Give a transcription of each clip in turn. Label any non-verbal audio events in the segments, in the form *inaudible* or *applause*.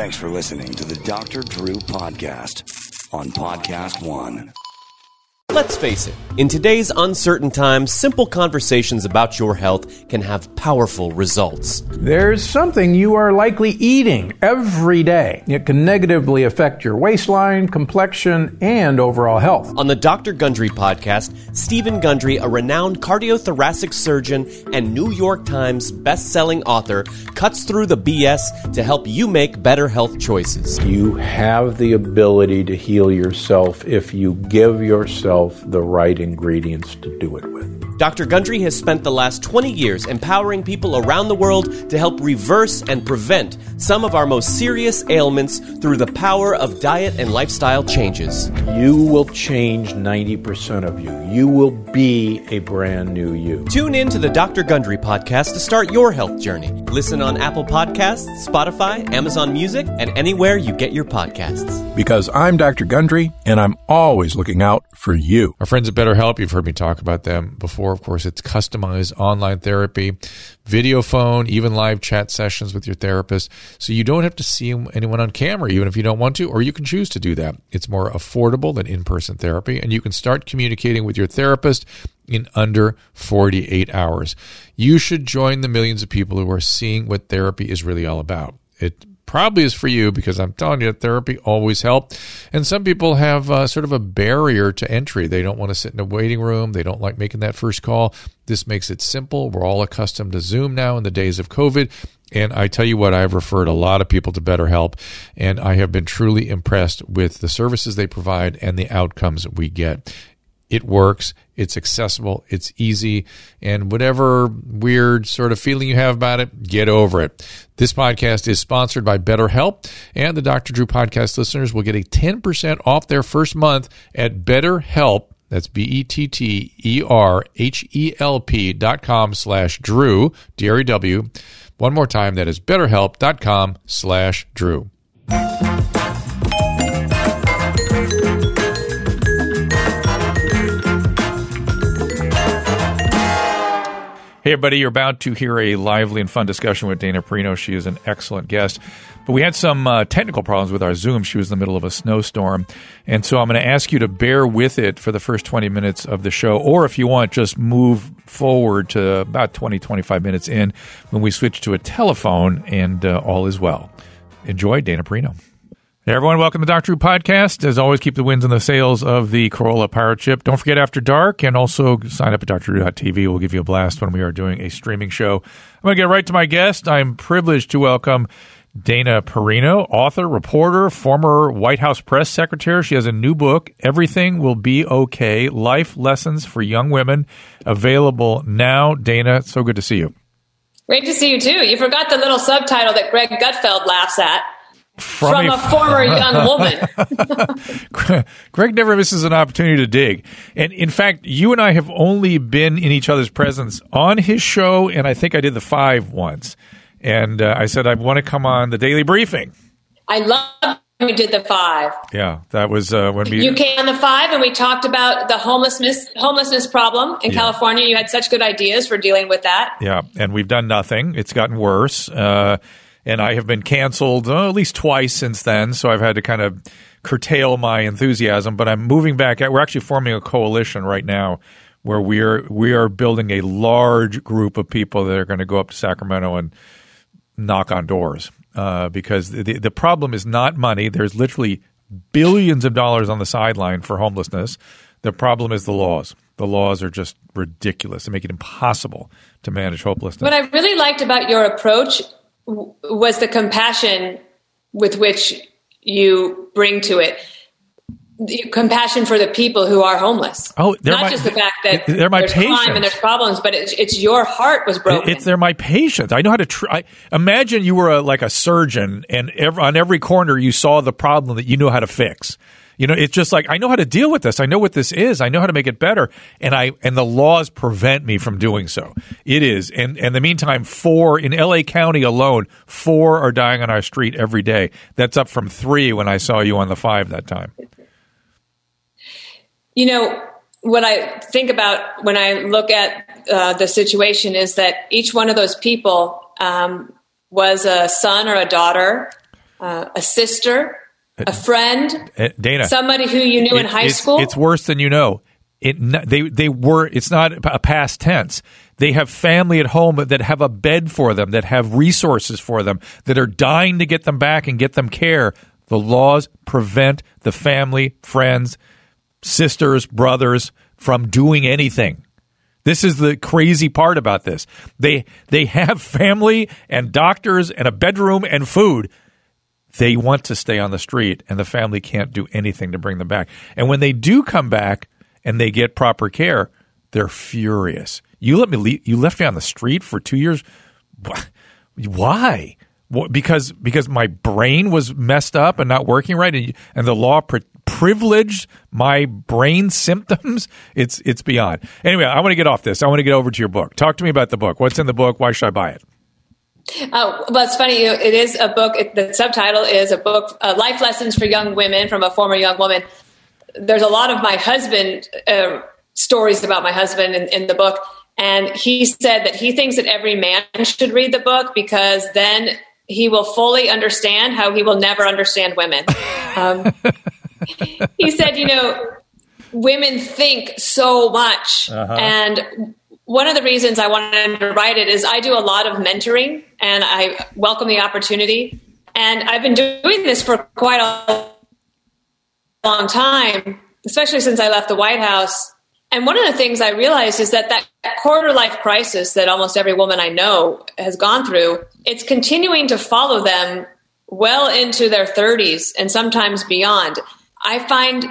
Thanks for listening to the Dr. Drew Podcast on Podcast One. Let's face it, in today's uncertain times, simple conversations about your health can have powerful results. There's something you are likely eating every day. It can negatively affect your waistline, complexion, and overall health. On the Dr. Gundry podcast, Stephen Gundry, a renowned cardiothoracic surgeon and New York Times best-selling author, cuts through the BS to help you make better health choices. You have the ability to heal yourself if you give yourself the right ingredients to do it with. Dr. Gundry has spent the last 20 years empowering people around the world to help reverse and prevent some of our most serious ailments through the power of diet and lifestyle changes. You will change 90% of you. You will be a brand new you. Tune in to the Dr. Gundry podcast to start your health journey. Listen on Apple Podcasts, Spotify, Amazon Music, and anywhere you get your podcasts. Because I'm Dr. Gundry, and I'm always looking out for you. Our friends at BetterHelp, you've heard me talk about them before. Of course, it's customized online therapy, video phone, even live chat sessions with your therapist. So you don't have to see anyone on camera, even if you don't want to, or you can choose to do that. It's more affordable than in person therapy, and you can start communicating with your therapist in under 48 hours. You should join the millions of people who are seeing what therapy is really all about. It probably is for you because I'm telling you, therapy always helped. And some people have uh, sort of a barrier to entry. They don't want to sit in a waiting room. They don't like making that first call. This makes it simple. We're all accustomed to Zoom now in the days of COVID. And I tell you what, I've referred a lot of people to BetterHelp, and I have been truly impressed with the services they provide and the outcomes we get. It works. It's accessible. It's easy. And whatever weird sort of feeling you have about it, get over it. This podcast is sponsored by BetterHelp, and the Dr. Drew podcast listeners will get a 10% off their first month at BetterHelp. That's B-E-T-T-E-R-H-E-L-P dot com slash Drew, D-R-E-W. One more time, that is betterhelp dot com slash Drew. Hey, everybody, you're about to hear a lively and fun discussion with Dana Perino. She is an excellent guest. But we had some uh, technical problems with our Zoom. She was in the middle of a snowstorm. And so I'm going to ask you to bear with it for the first 20 minutes of the show. Or if you want, just move forward to about 20, 25 minutes in when we switch to a telephone and uh, all is well. Enjoy, Dana Perino. Hey everyone, welcome to the Dr. Drew Podcast. As always, keep the wins and the sales of the Corolla Pirate Ship. Don't forget After Dark and also sign up at drdrew.tv. We'll give you a blast when we are doing a streaming show. I'm going to get right to my guest. I'm privileged to welcome Dana Perino, author, reporter, former White House press secretary. She has a new book, Everything Will Be Okay Life Lessons for Young Women, available now. Dana, so good to see you. Great to see you too. You forgot the little subtitle that Greg Gutfeld laughs at from, from a, a, former *laughs* young woman. Greg never misses an opportunity to dig. And in fact, you and I have only been in each other's presence on his show, and I think I did the five once. And uh, I said, I want to come on the daily briefing. I love we did the five. Yeah, that was uh, when we. You came on the five, and we talked about the homelessness homelessness problem in yeah. California. You had such good ideas for dealing with that. Yeah, and we've done nothing. It's gotten worse. Uh, and I have been canceled uh, at least twice since then. So I've had to kind of curtail my enthusiasm. But I'm moving back. We're actually forming a coalition right now where we are we are building a large group of people that are going to go up to Sacramento and knock on doors uh, because the the problem is not money. There's literally billions of dollars on the sideline for homelessness. The problem is the laws. The laws are just ridiculous. They make it impossible to manage hopelessness. What I really liked about your approach was the compassion with which you bring to it compassion for the people who are homeless. Oh, not my, just the fact that they're my there's patients. crime and there's problems, but it's, it's your heart was broken. It's they're my patients. I know how to try. Imagine you were a, like a surgeon, and every, on every corner you saw the problem that you knew how to fix. You know, it's just like I know how to deal with this. I know what this is. I know how to make it better, and I and the laws prevent me from doing so. It is, and in the meantime, four in L.A. County alone, four are dying on our street every day. That's up from three when I saw you on the five that time. You know what I think about when I look at uh, the situation is that each one of those people um, was a son or a daughter uh, a sister, a friend, Uh, Dana, somebody who you knew in high it's, school. It's worse than you know. It they they were. It's not a past tense. They have family at home that have a bed for them, that have resources for them, that are dying to get them back and get them care. The laws prevent the family, friends, sisters, brothers from doing anything. This is the crazy part about this. They they have *laughs* family and doctors and a bedroom and food. They want to stay on the street and the family can't do anything to bring them back. And when they do come back and they get proper care, they're furious. You let me leave, you left me on the street for 2 years. Why? Because because my brain was messed up and not working right, and, and the law pri- privileged my brain *laughs* symptoms. It's it's beyond. Anyway, I want to get off this. I want to get over to your book. Talk to me about the book. What's in the book? Why should I buy it? Oh, well, it's funny. It is a book. It, the subtitle is a book, uh, "Life Lessons for Young Women" from a former young woman. There's a lot of my husband uh, stories about my husband in, in the book, and he said that he thinks that every man should read the book because then he will fully understand how he will never understand women. *laughs* Um, he said, you know, women think so much, and one of the reasons I wanted to write it is I do a lot of mentoring and I welcome the opportunity. And I've been doing this for quite a long time, especially since I left the White House. And one of the things I realized is that that quarter life crisis that almost every woman I know has gone through, it's continuing to follow them well into their 30s and sometimes beyond. I find,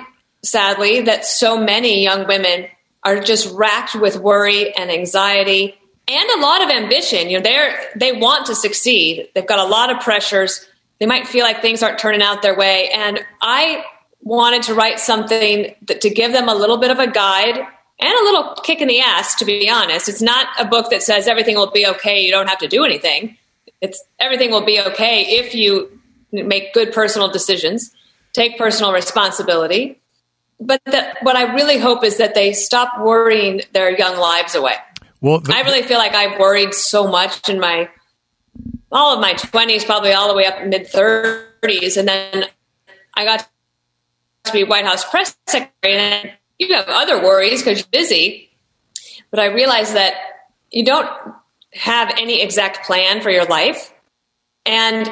sadly, that so many young women are just racked with worry and anxiety and a lot of ambition. You know, they're they want to succeed. They've got a lot of pressures. They might feel like things aren't turning out their way. And I wanted to write something that, to give them a little bit of a guide and a little kick in the ass. To be honest, it's not a book that says everything will be okay. You don't have to do anything. It's everything will be okay if you make good personal decisions, take personal responsibility. But the, what I really hope is that they stop worrying their young lives away. Well, the- I really feel like I worried so much in my all of my twenties, probably all the way up mid thirties, and then I got to be White House press secretary, and you have other worries because you're busy. But I realized that you don't have any exact plan for your life, and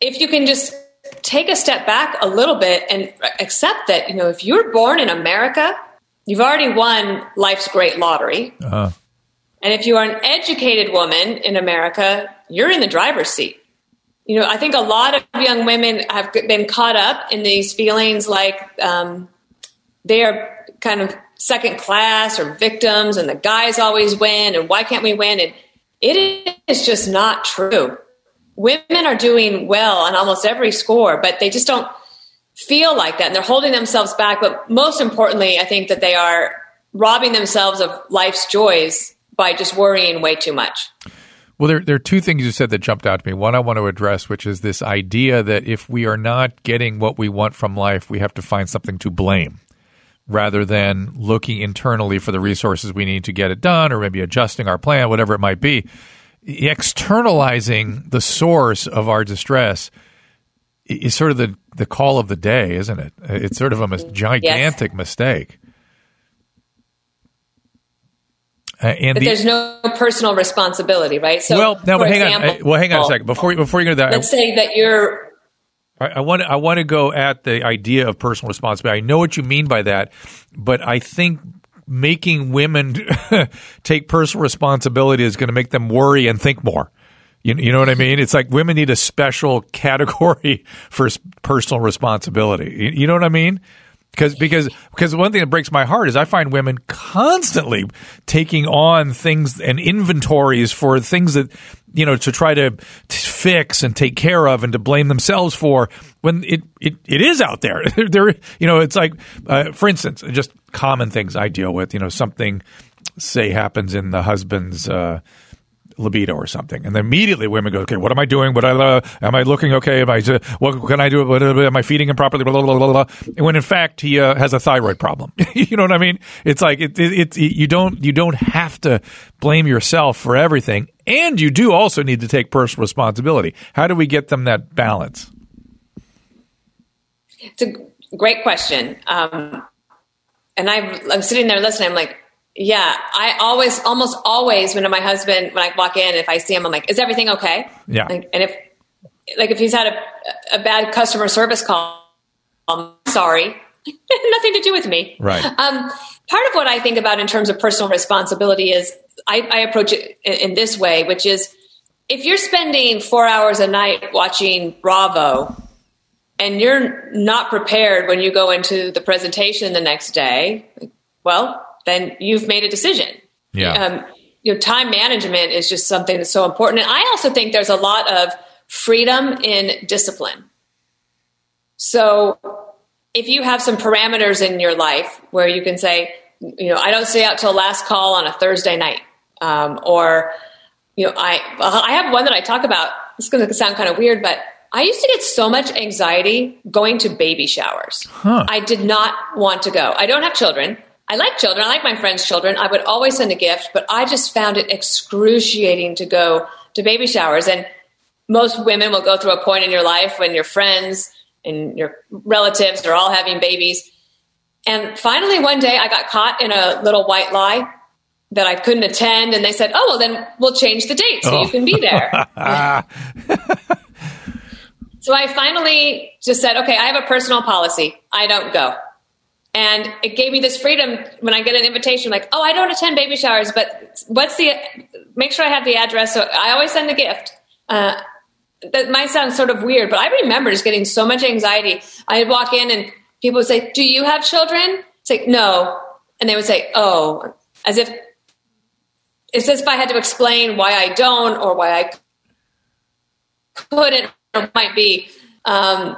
if you can just take a step back a little bit and accept that you know if you're born in America, you've already won life's great lottery. uh, And if you are an educated woman in America, you're in the driver's seat. You know, I think a lot of young women have been caught up in these feelings like um, they are kind of second class or victims, and the guys always win, and why can't we win? And it is just not true. Women are doing well on almost every score, but they just don't feel like that, and they're holding themselves back. But most importantly, I think that they are robbing themselves of life's joys by just worrying way too much. Well, there, there are two things you said that jumped out to me. One I want to address, which is this idea that if we are not getting what we want from life, we have to find something to blame rather than looking internally for the resources we need to get it done or maybe adjusting our plan, whatever it might be. Externalizing the source of our distress is sort of the, the call of the day, isn't it? It's sort of a mis- gigantic mistake. Uh, and But the- there's no personal responsibility, right? So, well, now, hang example, on. Uh, Well, hang on a second. Before before you go to that, Let's say that you're I, I want I want to go at the idea of personal responsibility. I know what you mean by that, but I think making women *laughs* take personal responsibility is going to make them worry and think more. You, you know what I mean? It's like women need a special category *laughs* for personal responsibility. You, you know what I mean? Because because because one thing that breaks my heart is I find women constantly taking on things and inventories for things that you know to try to, to fix and take care of and to blame themselves for when it it, it is out there. *laughs* there you know it's like uh, for instance just common things I deal with. You know something say happens in the husband's. Uh, libido or something, and then immediately women go, "Okay, what am I doing? What I uh, am I looking okay? Am I uh, what can I do? What, uh, am I feeding him properly?" Blah, blah, blah, blah, blah. When in fact he uh, has a thyroid problem. *laughs* you know what I mean? It's like it, it, it, you don't you don't have to blame yourself for everything, and you do also need to take personal responsibility. How do we get them that balance? It's a great question. Um, and i I'm sitting there listening. I'm like, yeah, I always, almost always, when my husband, when I walk in, if I see him, I'm like, is everything okay? Yeah. Like, and if, like, if he's had a, a bad customer service call, I'm sorry. *laughs* Nothing to do with me. Right. Um, part of what I think about in terms of personal responsibility is I, I approach it in, in this way, which is if you're spending four hours a night watching Bravo and you're not prepared when you go into the presentation the next day, well, then you've made a decision. Yeah. Um, you know, time management is just something that's so important. And I also think there's a lot of freedom in discipline. So if you have some parameters in your life where you can say, you know, I don't stay out till last call on a Thursday night, um, or you know, I I have one that I talk about. It's going to sound kind of weird, but I used to get so much anxiety going to baby showers. I did not want to go. I don't have children. I like children. I like my friends' children. I would always send a gift, but I just found it excruciating to go to baby showers. And most women will go through a point in your life when your friends and your relatives are all having babies. And finally, one day I got caught in a little white lie that I couldn't attend. And they said, Oh, well, then we'll change the date so you can be there. *laughs* *laughs* so I finally just said, Okay, I have a personal policy. I don't go. And it gave me this freedom when I get an invitation, like, oh, I don't attend baby showers, but what's the, make sure I have the address. So I always send a gift. Uh, that might sound sort of weird, but I remember just getting so much anxiety. I'd walk in and people would say, do you have children? Say, no. And they would say, oh, as if, it's as if I had to explain why I don't or why I couldn't or might be. Um,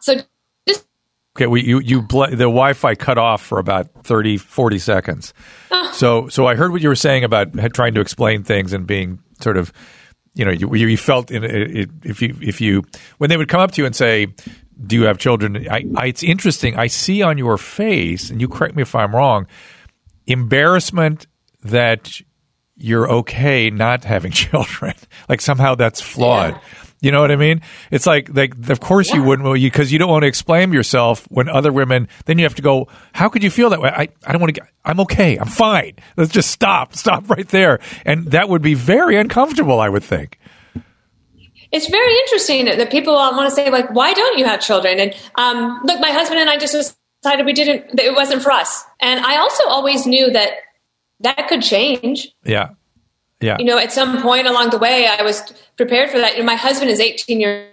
so Okay, we, you you bl- the Wi-Fi cut off for about 30, 40 seconds. Ah. So so I heard what you were saying about trying to explain things and being sort of, you know, you, you felt in it, if you if you when they would come up to you and say, "Do you have children?" I, I it's interesting. I see on your face, and you correct me if I'm wrong, embarrassment that you're okay not having *laughs* children. like somehow that's flawed. Yeah. You know what I mean? It's like, like of course you wouldn't, because you, don't want to explain yourself when other women. Then you have to go. How could you feel that way? I, I don't want to. I'm okay. I'm fine. Let's just stop. Stop right there. And that would be very uncomfortable. I would think. it's very interesting that, that people want to say like why don't you have children and um, look my husband and i just decided we didn't that it wasn't for us and i also always knew that that could change Yeah. Yeah. you know at some point along the way i was prepared for that. You know, my husband is 18 years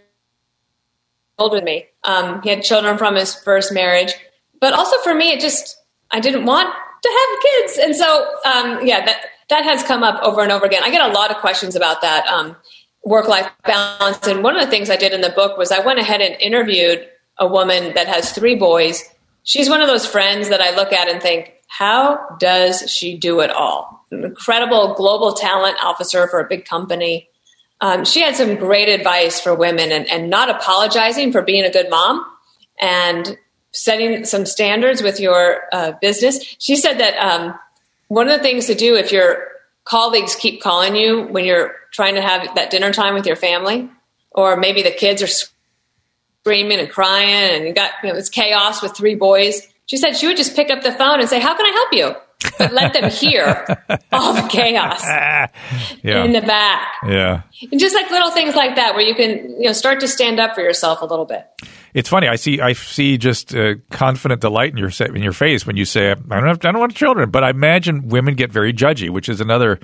older than me. Um, he had children from his first marriage. But also for me it just i didn't want to have kids. And so um, yeah that that has come up over and over again. I get a lot of questions about that um, work life balance. And one of the things i did in the book was i went ahead and interviewed a woman that has three boys. She's one of those friends that i look at and think how does she do it all incredible global talent officer for a big company um, she had some great advice for women and, and not apologizing for being a good mom and setting some standards with your uh, business. She said that um, one of the things to do if your colleagues keep calling you when you're trying to have that dinner time with your family, or maybe the kids are screaming and crying and you got you know, it's chaos with three boys. She said she would just pick up the phone and say, "How can I help you?" But let them hear all the chaos *laughs* yeah. in the back. yeah. And just like little things like that, where you can you know start to stand up for yourself a little bit. It's funny. I see. I see just uh, confident delight in your in your face when you say, "I don't have. I don't want children." But I imagine women get very judgy, which is another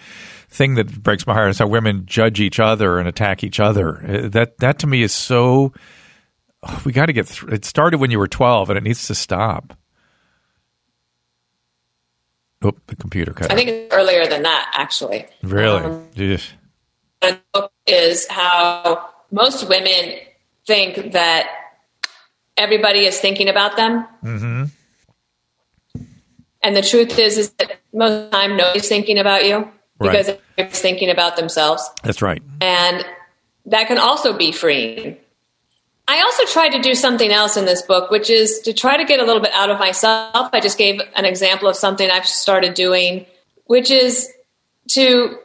thing that breaks my heart. Is how women judge each other and attack each other. Uh, That that to me is so. oh, we got to get. Th- it started when you were twelve, and it needs to stop. Oh, the computer cut. I think it's earlier than that, actually. really. Um, Jeez. the book is how most women think that everybody is thinking about them. Mm-hmm. And the truth is, is that most of the time nobody's thinking about you Right. because everybody's thinking about themselves. That's right. And that can also be freeing. I also tried to do something else in this book, which is to try to get a little bit out of myself. I just gave an example of something I've started doing, which is to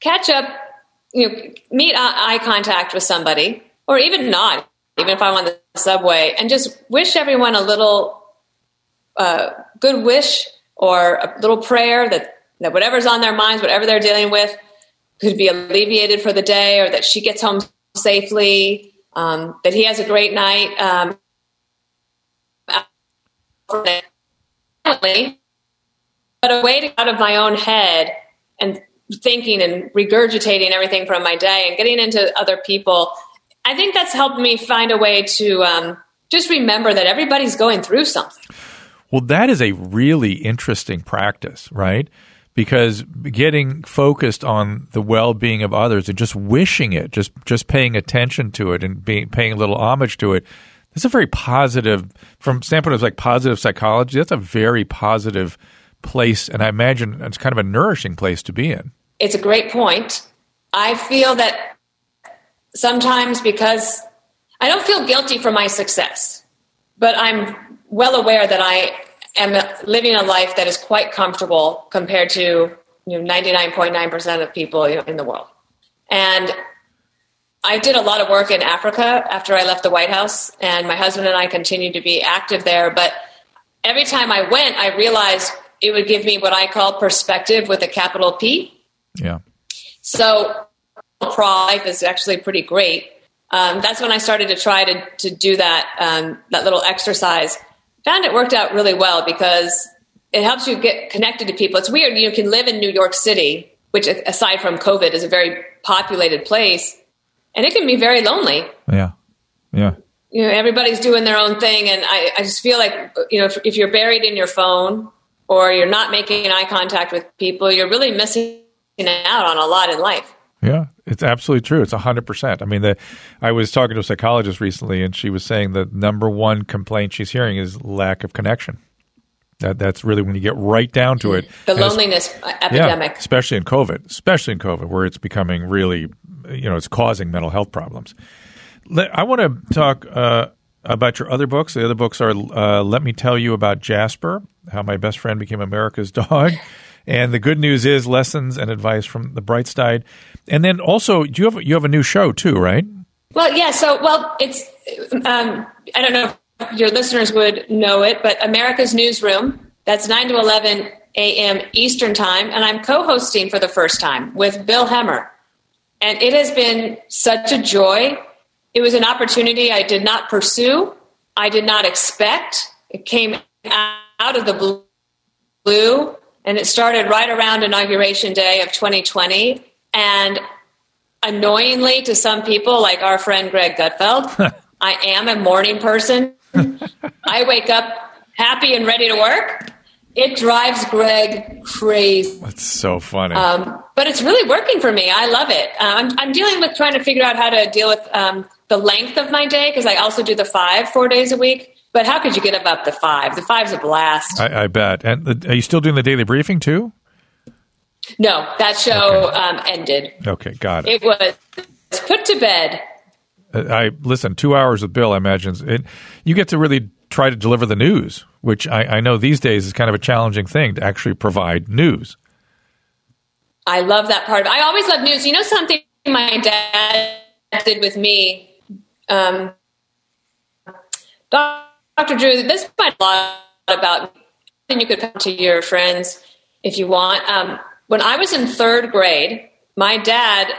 catch up, you know, meet eye contact with somebody, or even not. even if I'm on the subway, and just wish everyone a little uh, good wish or a little prayer that, that whatever's on their minds, whatever they're dealing with, could be alleviated for the day, or that she gets home safely, um, that he has a great night. Um, but a way out of my own head and thinking and regurgitating everything from my day and getting into other people. I think that's helped me find a way to um, just remember that everybody's going through something. Well, that is a really interesting practice, right? Because getting focused on the well-being of others and just wishing it, just just paying attention to it and being paying a little homage to it, that's a very positive from standpoint of like positive psychology. That's a very positive place, and I imagine it's kind of a nourishing place to be in. It's a great point. I feel that sometimes because I don't feel guilty for my success, but I'm well aware that I am living a life that is quite comfortable compared to you know 99.9% of people in the world. And I did a lot of work in Africa after I left the White House, and my husband and I continued to be active there. But every time I went, I realized it would give me what I call perspective with a capital P. Yeah. So, life is actually pretty great. Um, that's when I started to try to, to do that um, that little exercise. Found it worked out really well because it helps you get connected to people. It's weird. You can live in New York City, which aside from COVID is a very populated place, and it can be very lonely. Yeah. Yeah. You know, everybody's doing their own thing, and I, I just feel like you know if, if you're buried in your phone or you're not making eye contact with people, you're really missing out on a lot in life. Yeah, it's absolutely true. It's 100%. I mean, the, I was talking to a psychologist recently, and she was saying the number one complaint she's hearing is lack of connection. That That's really when you get right down to it. The loneliness epidemic. Yeah, especially in COVID, especially in COVID, where it's becoming really, you know, it's causing mental health problems. I want to talk uh, about your other books. The other books are uh, Let Me Tell You About Jasper, How My Best Friend Became America's Dog. And the good news is lessons and advice from the bright side. And then also, you have you have a new show too, right? Well, yeah. So, well, it's um, I don't know if your listeners would know it, but America's Newsroom. That's nine to eleven a.m. Eastern time, and I'm co-hosting for the first time with Bill Hemmer, and it has been such a joy. It was an opportunity I did not pursue. I did not expect. It came out of the blue and it started right around inauguration day of 2020. And annoyingly to some people, like our friend Greg Gutfeld, *laughs* I am a morning person. I wake up happy and ready to work. It drives Greg crazy. That's so funny. Um, but it's really working for me. I love it. Uh, I'm, I'm, dealing with trying to figure out how to deal with um, the length of my day because I also do the five four days a week. But how could you get above the five? The five's a blast. I, I bet. And the, are you still doing the daily briefing too? No, that show okay. um, ended. Okay, got it. It was put to bed. Uh, I listen. Two hours with Bill. I imagine it, you get to really try to deliver the news, which I, I know these days is kind of a challenging thing to actually provide news. I love that part. I always love news. You know something my dad did with me. Um, Dr. Drew, this might a lot about, and you could come to your friends if you want. Um, when I was in third grade, my dad,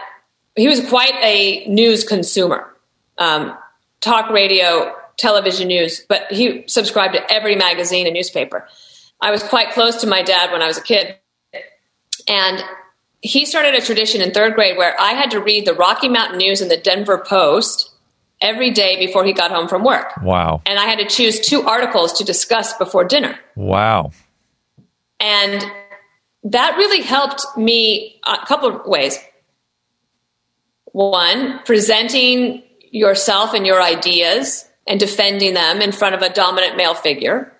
he was quite a news consumer, um, talk radio, television news, but he subscribed to every magazine and newspaper. I was quite close to my dad when I was a kid. And he started a tradition in third grade where I had to read the Rocky Mountain News and the Denver Post every day before he got home from work. Wow. And I had to choose two articles to discuss before dinner. Wow. And that really helped me a couple of ways. One, presenting yourself and your ideas and defending them in front of a dominant male figure,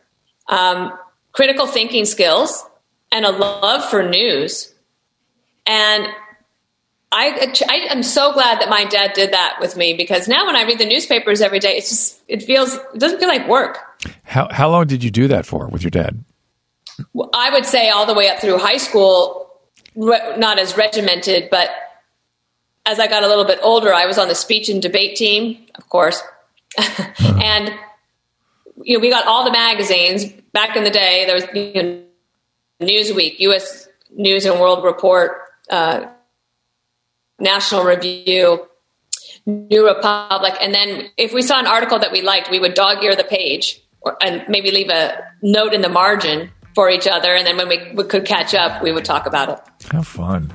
um, critical thinking skills, and a love for news. And I, I am so glad that my dad did that with me because now when I read the newspapers every day, it's just it feels it doesn't feel like work. How how long did you do that for with your dad? Well, I would say all the way up through high school, not as regimented, but as I got a little bit older, I was on the speech and debate team, of course, *laughs* and you know, we got all the magazines back in the day. There was you know, Newsweek, U.S. News and World Report, uh, National Review, New Republic, and then if we saw an article that we liked, we would dog ear the page or, and maybe leave a note in the margin for each other. And then when we, we could catch up, we would talk about it. How fun.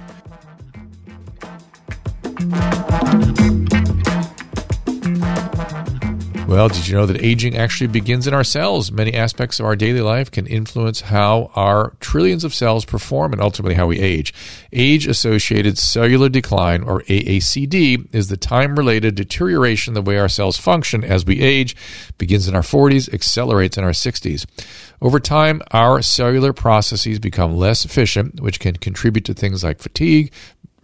Well, did you know that aging actually begins in our cells? Many aspects of our daily life can influence how our trillions of cells perform and ultimately how we age. Age associated cellular decline, or AACD, is the time related deterioration the way our cells function as we age, begins in our 40s, accelerates in our 60s. Over time, our cellular processes become less efficient, which can contribute to things like fatigue,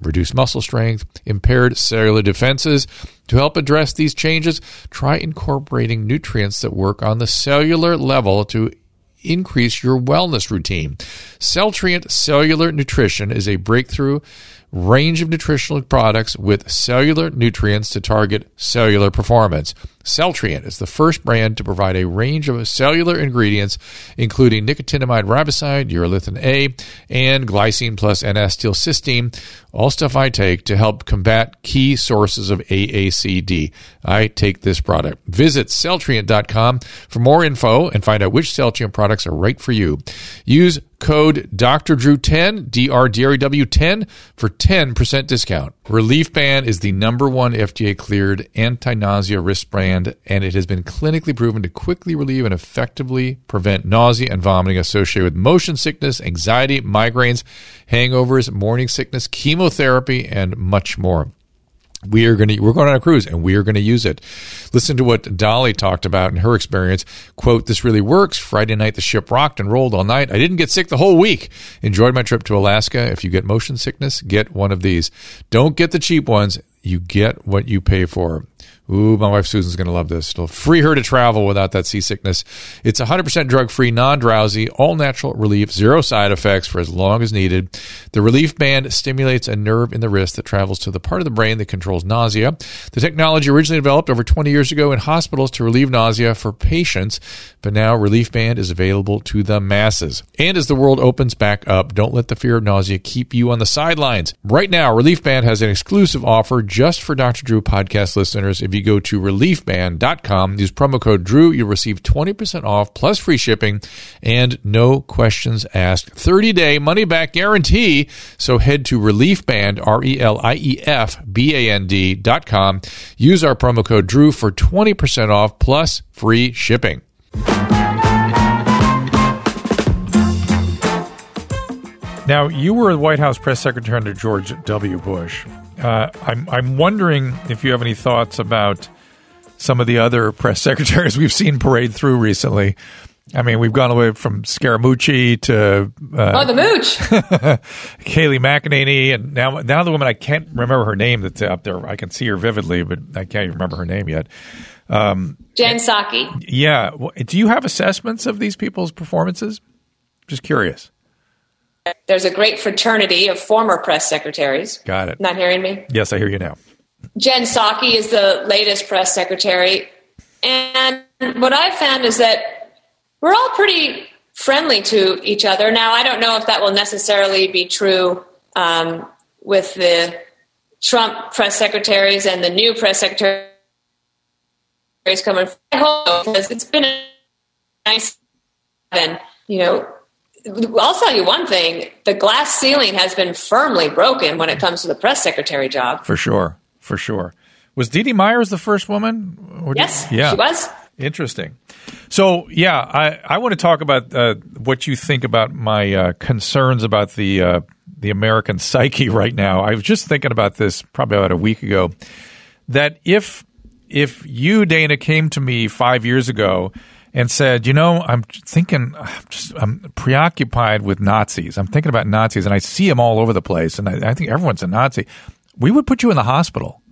reduced muscle strength, impaired cellular defenses. To help address these changes, try incorporating nutrients that work on the cellular level to increase your wellness routine. Celltrient Cellular Nutrition is a breakthrough range of nutritional products with cellular nutrients to target cellular performance. Celltrient is the first brand to provide a range of cellular ingredients, including nicotinamide riboside, urolithin A, and glycine plus N-acetylcysteine, all stuff I take to help combat key sources of AACD. I take this product. Visit Celltrient.com for more info and find out which Celltrient products are right for you. Use code Dr. Drew 10, D-R-D-R-E-W 10 for 10% discount. Relief Band is the number one FDA cleared anti-nausea wrist brand, and it has been clinically proven to quickly relieve and effectively prevent nausea and vomiting associated with motion sickness, anxiety, migraines, hangovers, morning sickness, chemotherapy, and much more. We are going to we're going on a cruise and we are going to use it. Listen to what dolly talked about in her experience. Quote this really works. Friday night the ship rocked and rolled all night. I didn't get sick the whole week. Enjoyed my trip to alaska. If you get motion sickness get one of these. Don't get the cheap ones. You get what you pay for Ooh, my wife Susan's going to love this. It'll free her to travel without that seasickness. It's 100% drug free, non drowsy, all natural relief, zero side effects for as long as needed. The relief band stimulates a nerve in the wrist that travels to the part of the brain that controls nausea. The technology originally developed over 20 years ago in hospitals to relieve nausea for patients, but now Relief Band is available to the masses. And as the world opens back up, don't let the fear of nausea keep you on the sidelines. Right now, Relief Band has an exclusive offer just for Dr. Drew podcast listeners. If you go to reliefband.com, use promo code Drew, you'll receive 20% off plus free shipping and no questions asked. 30 day money back guarantee. So head to reliefband, R E L I E F B A N D.com. Use our promo code Drew for 20% off plus free shipping. Now, you were the White House press secretary under George W. Bush. Uh, I'm, I'm wondering if you have any thoughts about some of the other press *laughs* secretaries we've seen parade through recently. I mean, we've gone away from Scaramucci to uh, oh, the mooch, *laughs* Kayleigh McEnany, and now now the woman I can't remember her name that's up there. I can see her vividly, but I can't even remember her name yet. Um, Jen Psaki. Yeah. Do you have assessments of these people's performances? Just curious. There's a great fraternity of former press secretaries. Got it. Not hearing me? Yes, I hear you now. Jen Psaki is the latest press secretary. And what I've found is that we're all pretty friendly to each other. Now, I don't know if that will necessarily be true um, with the Trump press secretaries and the new press secretaries coming. I hope because it's been a nice and you know I'll tell you one thing: the glass ceiling has been firmly broken when it comes to the press secretary job. For sure, for sure. Was Dee Dee Myers the first woman? Or yes, did, yeah, she was. Interesting. So, yeah, I, I want to talk about uh, what you think about my uh, concerns about the uh, the American psyche *laughs* right now. I was just thinking about this probably about a week ago. That if if you, Dana, came to me five years ago and said, "You know, I'm thinking, I'm just I'm preoccupied with Nazis. I'm thinking about Nazis, and I see them all over the place, and I, I think everyone's a Nazi." We would put you in the hospital.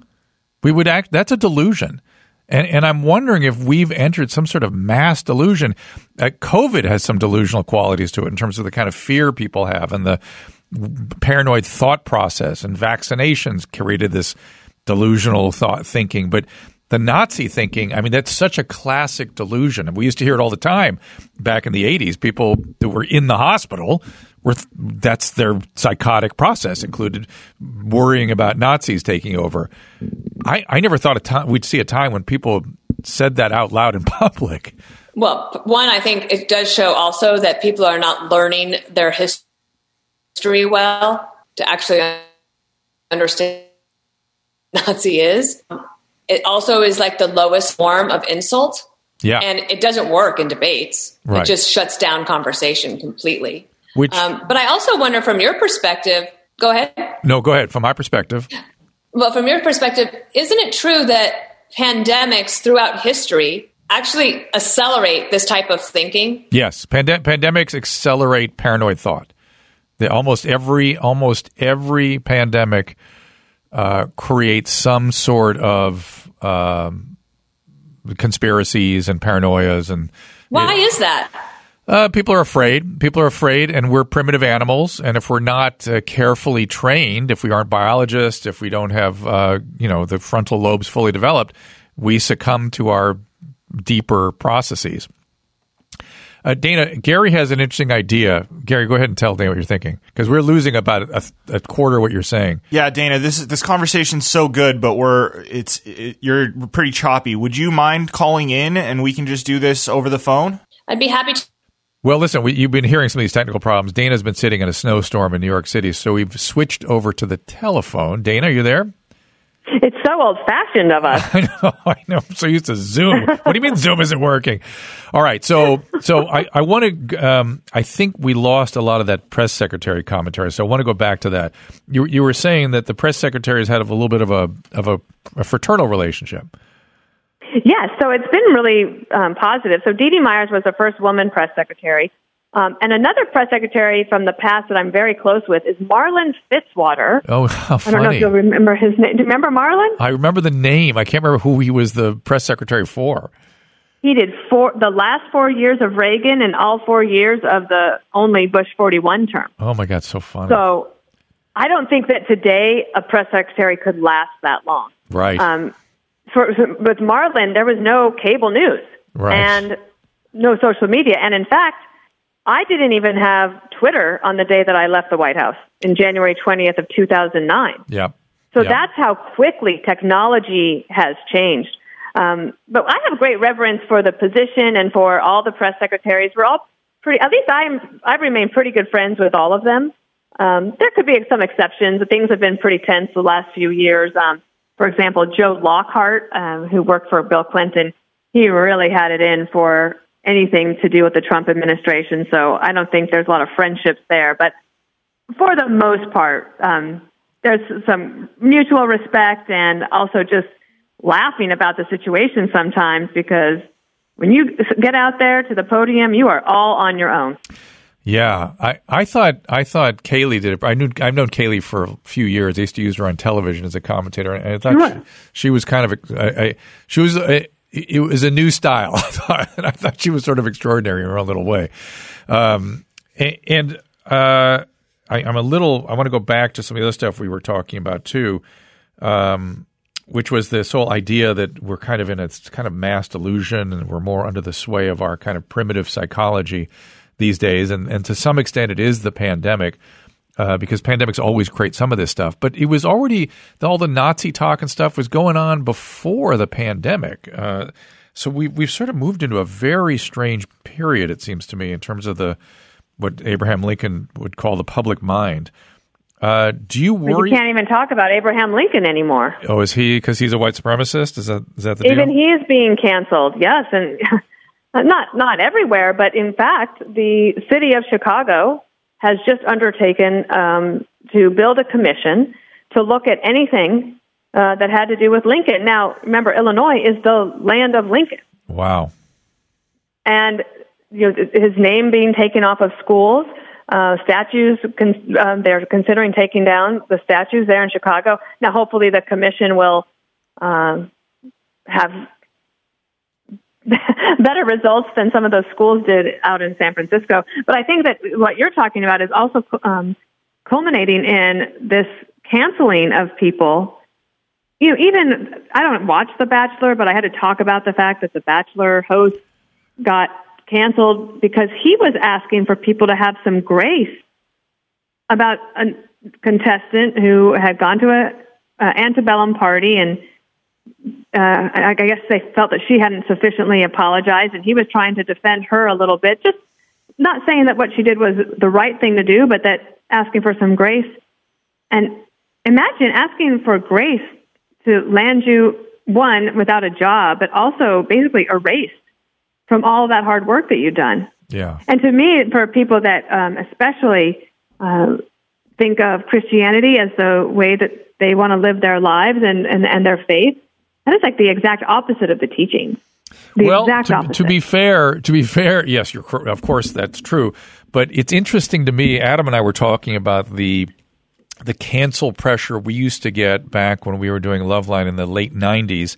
We would act. That's a delusion. And, and, I'm wondering if we've entered some sort of mass delusion. Uh, COVID has some delusional qualities to it in terms of the kind of fear people have and the paranoid thought process. And vaccinations created this delusional thought thinking. But the Nazi thinking, I mean, that's such a classic delusion. And we used to hear it all the time back in the 80s. People that were in the hospital were, that's their psychotic process, included worrying about Nazis taking over. I, I never thought a time, we'd see a time when people said that out loud in *laughs* public. Well, one, I think it does show also that people are not learning their history well to actually understand Nazi is. It also is like the lowest form of insult. Yeah. And it doesn't work in debates. Right. It just shuts down conversation completely. Which, Um, but I also wonder from your perspective, go ahead. no, go ahead. From my perspective, Well, from your perspective, isn't it true that pandemics throughout history actually accelerate this type of thinking? Yes, Pande- pandemics accelerate paranoid thought. They, almost every almost every pandemic uh, creates some sort of um, conspiracies and paranoias, and Why is that? uh, people are afraid. People are afraid, and we're primitive animals. And if we're not uh, carefully trained, if we aren't biologists, if we don't have uh, you know the frontal lobes fully developed, we succumb to our deeper processes. Uh, Dana, Gary has an interesting idea. Gary, go ahead and tell Dana what you're thinking because we're losing about a, a quarter of what you're saying. Yeah, Dana, this is, this conversation's so good, but we're it's it, you're pretty choppy. Would you mind calling in and we can just do this over the phone? I'd be happy to. Well, listen, we, you've been hearing some of these technical problems. Dana's been sitting in a snowstorm in New York City, so we've switched over to the telephone. Dana, are you there? It's so old fashioned of us. *laughs* I know, I know. I'm so used to Zoom. what do you mean Zoom isn't working? All right, so so I, I want to. Um, I think we lost a lot of that press secretary commentary, so I want to go back to that. You you were saying that the press secretaries had a little bit of a of a, a fraternal relationship. Yes, so it's been really um, positive. So Dee Dee Myers was the first woman press secretary. Um, and another press secretary from the past that I'm very close with is Marlin Fitzwater. Oh, *laughs* how I don't know if you'll remember his name. Do you remember Marlon? I remember the name. I can't remember who he was the press secretary for. He did four, the last four years of Reagan and all four years of the only Bush 41 term. Oh my God, so funny! So I don't think that today a press secretary could last that long. right. Um, for, with Marlin, there was no cable news Right. and no social media. And in fact, I didn't even have Twitter on the day that I left the White House in January 20th of 2009. yeah. So Yeah. that's how quickly technology has changed. Um, but I have great reverence for the position and for all the press secretaries. We're all pretty. At least I'm. I remain pretty good friends with all of them. Um, there could be some exceptions. Things have been pretty tense the last few years. Um, for example, Joe Lockhart, um, who worked for Bill Clinton, he really had it in for anything to do with the Trump administration. So I don't think there's a lot of friendships there. But for the most part, um, there's some mutual respect and also just laughing about the situation sometimes because when you get out there to the podium, you are all on your own. Yeah, I, I thought I thought Kayleigh did it. I knew I've known Kayleigh for a few years. I used to use her on television as a commentator, and I thought she, she was kind of I, I, she was a, it was a new style. *laughs* I thought, I thought she was sort of extraordinary in her own little way. Um, and uh, I, I'm a little. I want to go back to some of the other stuff we were talking about too. Um, which was this whole idea that we're kind of in a kind of mass delusion and we're more under the sway of our kind of primitive psychology these days. And, and to some extent, it is the pandemic. Uh, because pandemics always create some of this stuff, but it was already all the Nazi talk and stuff was going on before the pandemic. Uh, so we we've sort of moved into a very strange period, it seems to me, in terms of the what Abraham Lincoln would call the public mind. Uh, do you worry? You can't even talk about Abraham Lincoln anymore. Oh, is he because he's a white supremacist? Is that is that the Even deal? he is being canceled. Yes, and *laughs* not not everywhere, but in fact, the city of Chicago has just undertaken um, to build a commission to look at anything uh, that had to do with Lincoln. Now, remember, Illinois is the land of Lincoln, wow. and you know his name being taken off of schools. Uh, statues, con- um, they're considering taking down the statues there in Chicago. Now, hopefully, the commission will um, have *laughs* better results than some of those schools did out in San Francisco. But I think that what you're talking about is also um, culminating in this canceling of people. you know, even I don't watch The Bachelor, but I had to talk about the fact that The Bachelor host got canceled because he was asking for people to have some grace about a contestant who had gone to a, a antebellum party and uh, I guess they felt that she hadn't sufficiently apologized, and he was trying to defend her a little bit. Just not saying that what she did was the right thing to do, but that asking for some grace. And imagine asking for grace to land you one without a job, but also basically erased from all that hard work that you've done. Yeah. And to me, for people that um, especially uh, think of Christianity as the way that they want to live their lives and, and, and their faith, that is like the exact opposite of the teaching. The well, exact to, to be fair, to be fair, yes, you're of course that's true. But it's interesting to me. Adam and I were talking about the the cancel pressure we used to get back when we were doing Loveline in the late '90s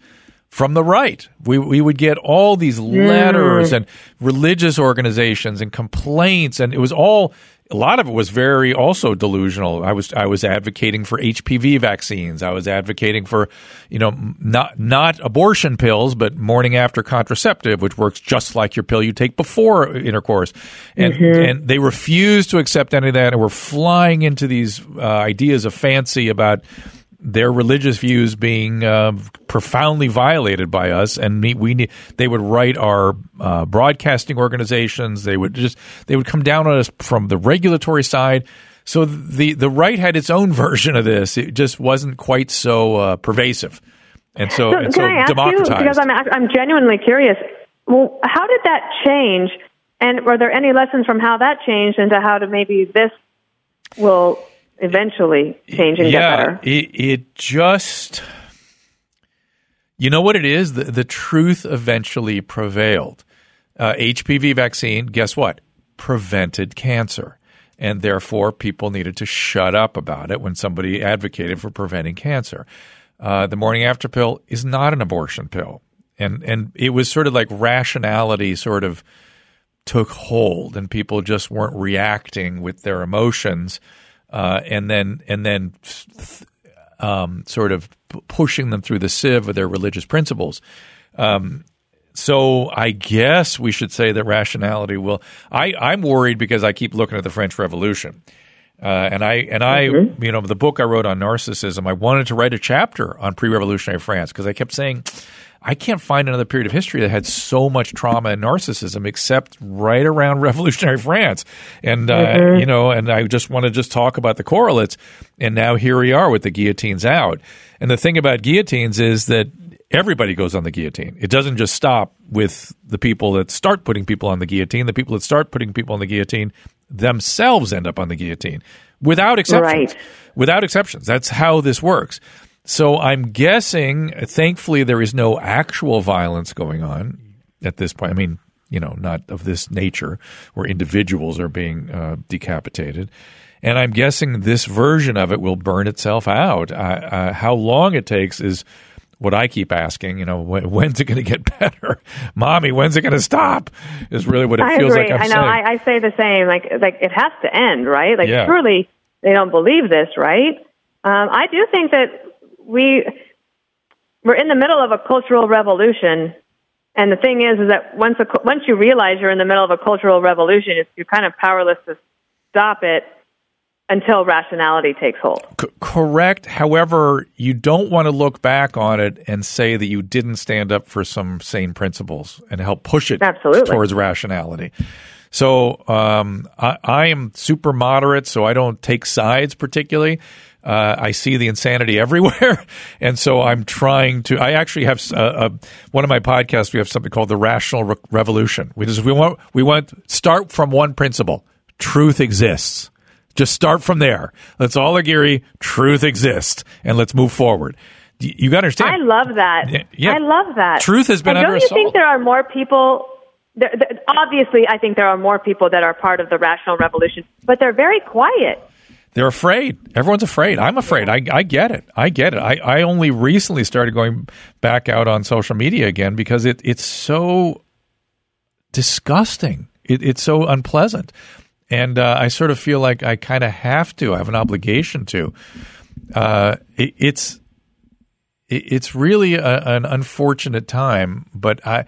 from the right. We we would get all these letters mm. and religious organizations and complaints, and it was all a lot of it was very also delusional. I was I was advocating for HPV vaccines. I was advocating for you know not not abortion pills, but morning after contraceptive, which works just like your pill you take before intercourse. And and they refused to accept any of that, and were flying into these uh, ideas of fancy about their religious views being uh, profoundly violated by us, and we, we need, they would write our uh, broadcasting organizations. They would just they would come down on us from the regulatory side. So the the right had its own *laughs* version of this. It just wasn't quite so uh, pervasive, and so, So and so I ask you because I'm I'm genuinely curious. Well, how did that change? And were there any lessons from how that changed into how to maybe this will eventually change and yeah, get better? It, it just, you know what it is? The, the truth eventually prevailed. Uh, HPV vaccine, guess what? Prevented cancer. And therefore, people needed to shut up about it when somebody advocated for preventing cancer. Uh, the morning after pill is not an abortion pill. And, and it was sort of like rationality sort of took hold and people just weren't reacting with their emotions uh, and then and then um, sort of p- pushing them through the sieve of their religious principles. Um, so I guess we should say that rationality will. I, I'm worried because I keep looking at the French Revolution. Uh, and I and I, you know, the book I wrote on narcissism, I wanted to write a chapter on pre-revolutionary France because I kept saying, I can't find another period of history that had so much trauma and narcissism except right around *laughs* revolutionary France. And uh, you know, and I just want to just talk about the correlates. And now here we are with the guillotines out. And the thing about guillotines is that everybody goes on the guillotine. It doesn't just stop with the people that start putting people on the guillotine. The people that start putting people on the guillotine themselves end up on the guillotine without exceptions. Right. Without exceptions. That's how this works. So I'm guessing, thankfully, there is no actual violence going on at this point. I mean, you know, not of this nature where individuals are being uh, decapitated. And I'm guessing this version of it will burn itself out. Uh, uh, how long it takes is what I keep asking. You know, when, when's it going to get *laughs* better, mommy? When's it going to stop? Is really what it I feels agree. like. I'm I know. saying. I, I say the same. Like, like it has to end, right? Like, Yeah. surely they don't believe this, right? Um, I do think that we we're in the middle of a cultural revolution, and the thing is, is that once a, once you realize you're in the middle of a cultural revolution, it's, you're kind of powerless to stop it until rationality takes hold. C- correct. However, you don't want to look back on it and say that you didn't stand up for some sane principles and help push it Absolutely. towards rationality. So um, I, I am super moderate, so I don't take sides particularly. Uh, I see the insanity *laughs* everywhere, and so I'm trying to. I actually have uh, uh, one of my podcasts. We have something called the Rational Re- Revolution. We just we want we want start from one principle: truth exists. Just start from there. Let's all agree truth exists, and let's move forward. You, you got to understand. I love that. Yeah, yeah. I love that. Truth has been and under don't you assault. think there are more people? There, there, obviously, I think there are more people that are part of the rational revolution, but they're very quiet. They're afraid. Everyone's afraid. I'm afraid. I, I get it. I get it. I, I only recently started going back out on social media again because it, it's so disgusting. It, it's so unpleasant. And uh, I sort of feel like I kind of have to. I have an obligation to. Uh, it, it's it, it's really a, an unfortunate time. But I,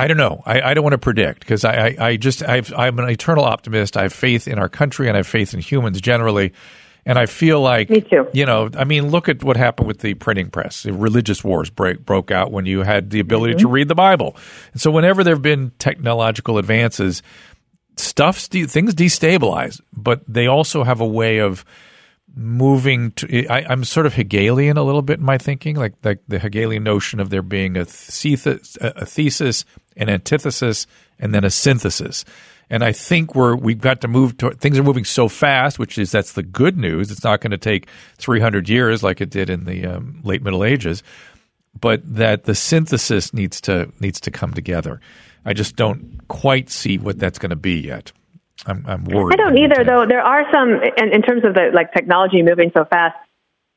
I don't know. I, I don't want to predict because I, I, I just I've, I'm an eternal optimist. I have faith in our country and I have faith in humans generally. And I feel like, Me too. you know, I mean, look at what happened with the printing press. The religious wars break, broke out when you had the ability to mm-hmm. read the Bible. And so, whenever there have been technological advances, stuff, things destabilize, but they also have a way of moving to. I, I'm sort of Hegelian a little bit in my thinking, like like the Hegelian notion of there being a thesis, a thesis, an antithesis, and then a synthesis. And I think we're we've got to move to things are moving so fast, which is that's the good news. It's not going to take 300 years like it did in the um, late Middle Ages, but that the synthesis needs to needs to come together. I just don't quite see what that's going to be yet. I'm, I'm worried. I don't either, though. There are some, in, in terms of the like technology moving so fast.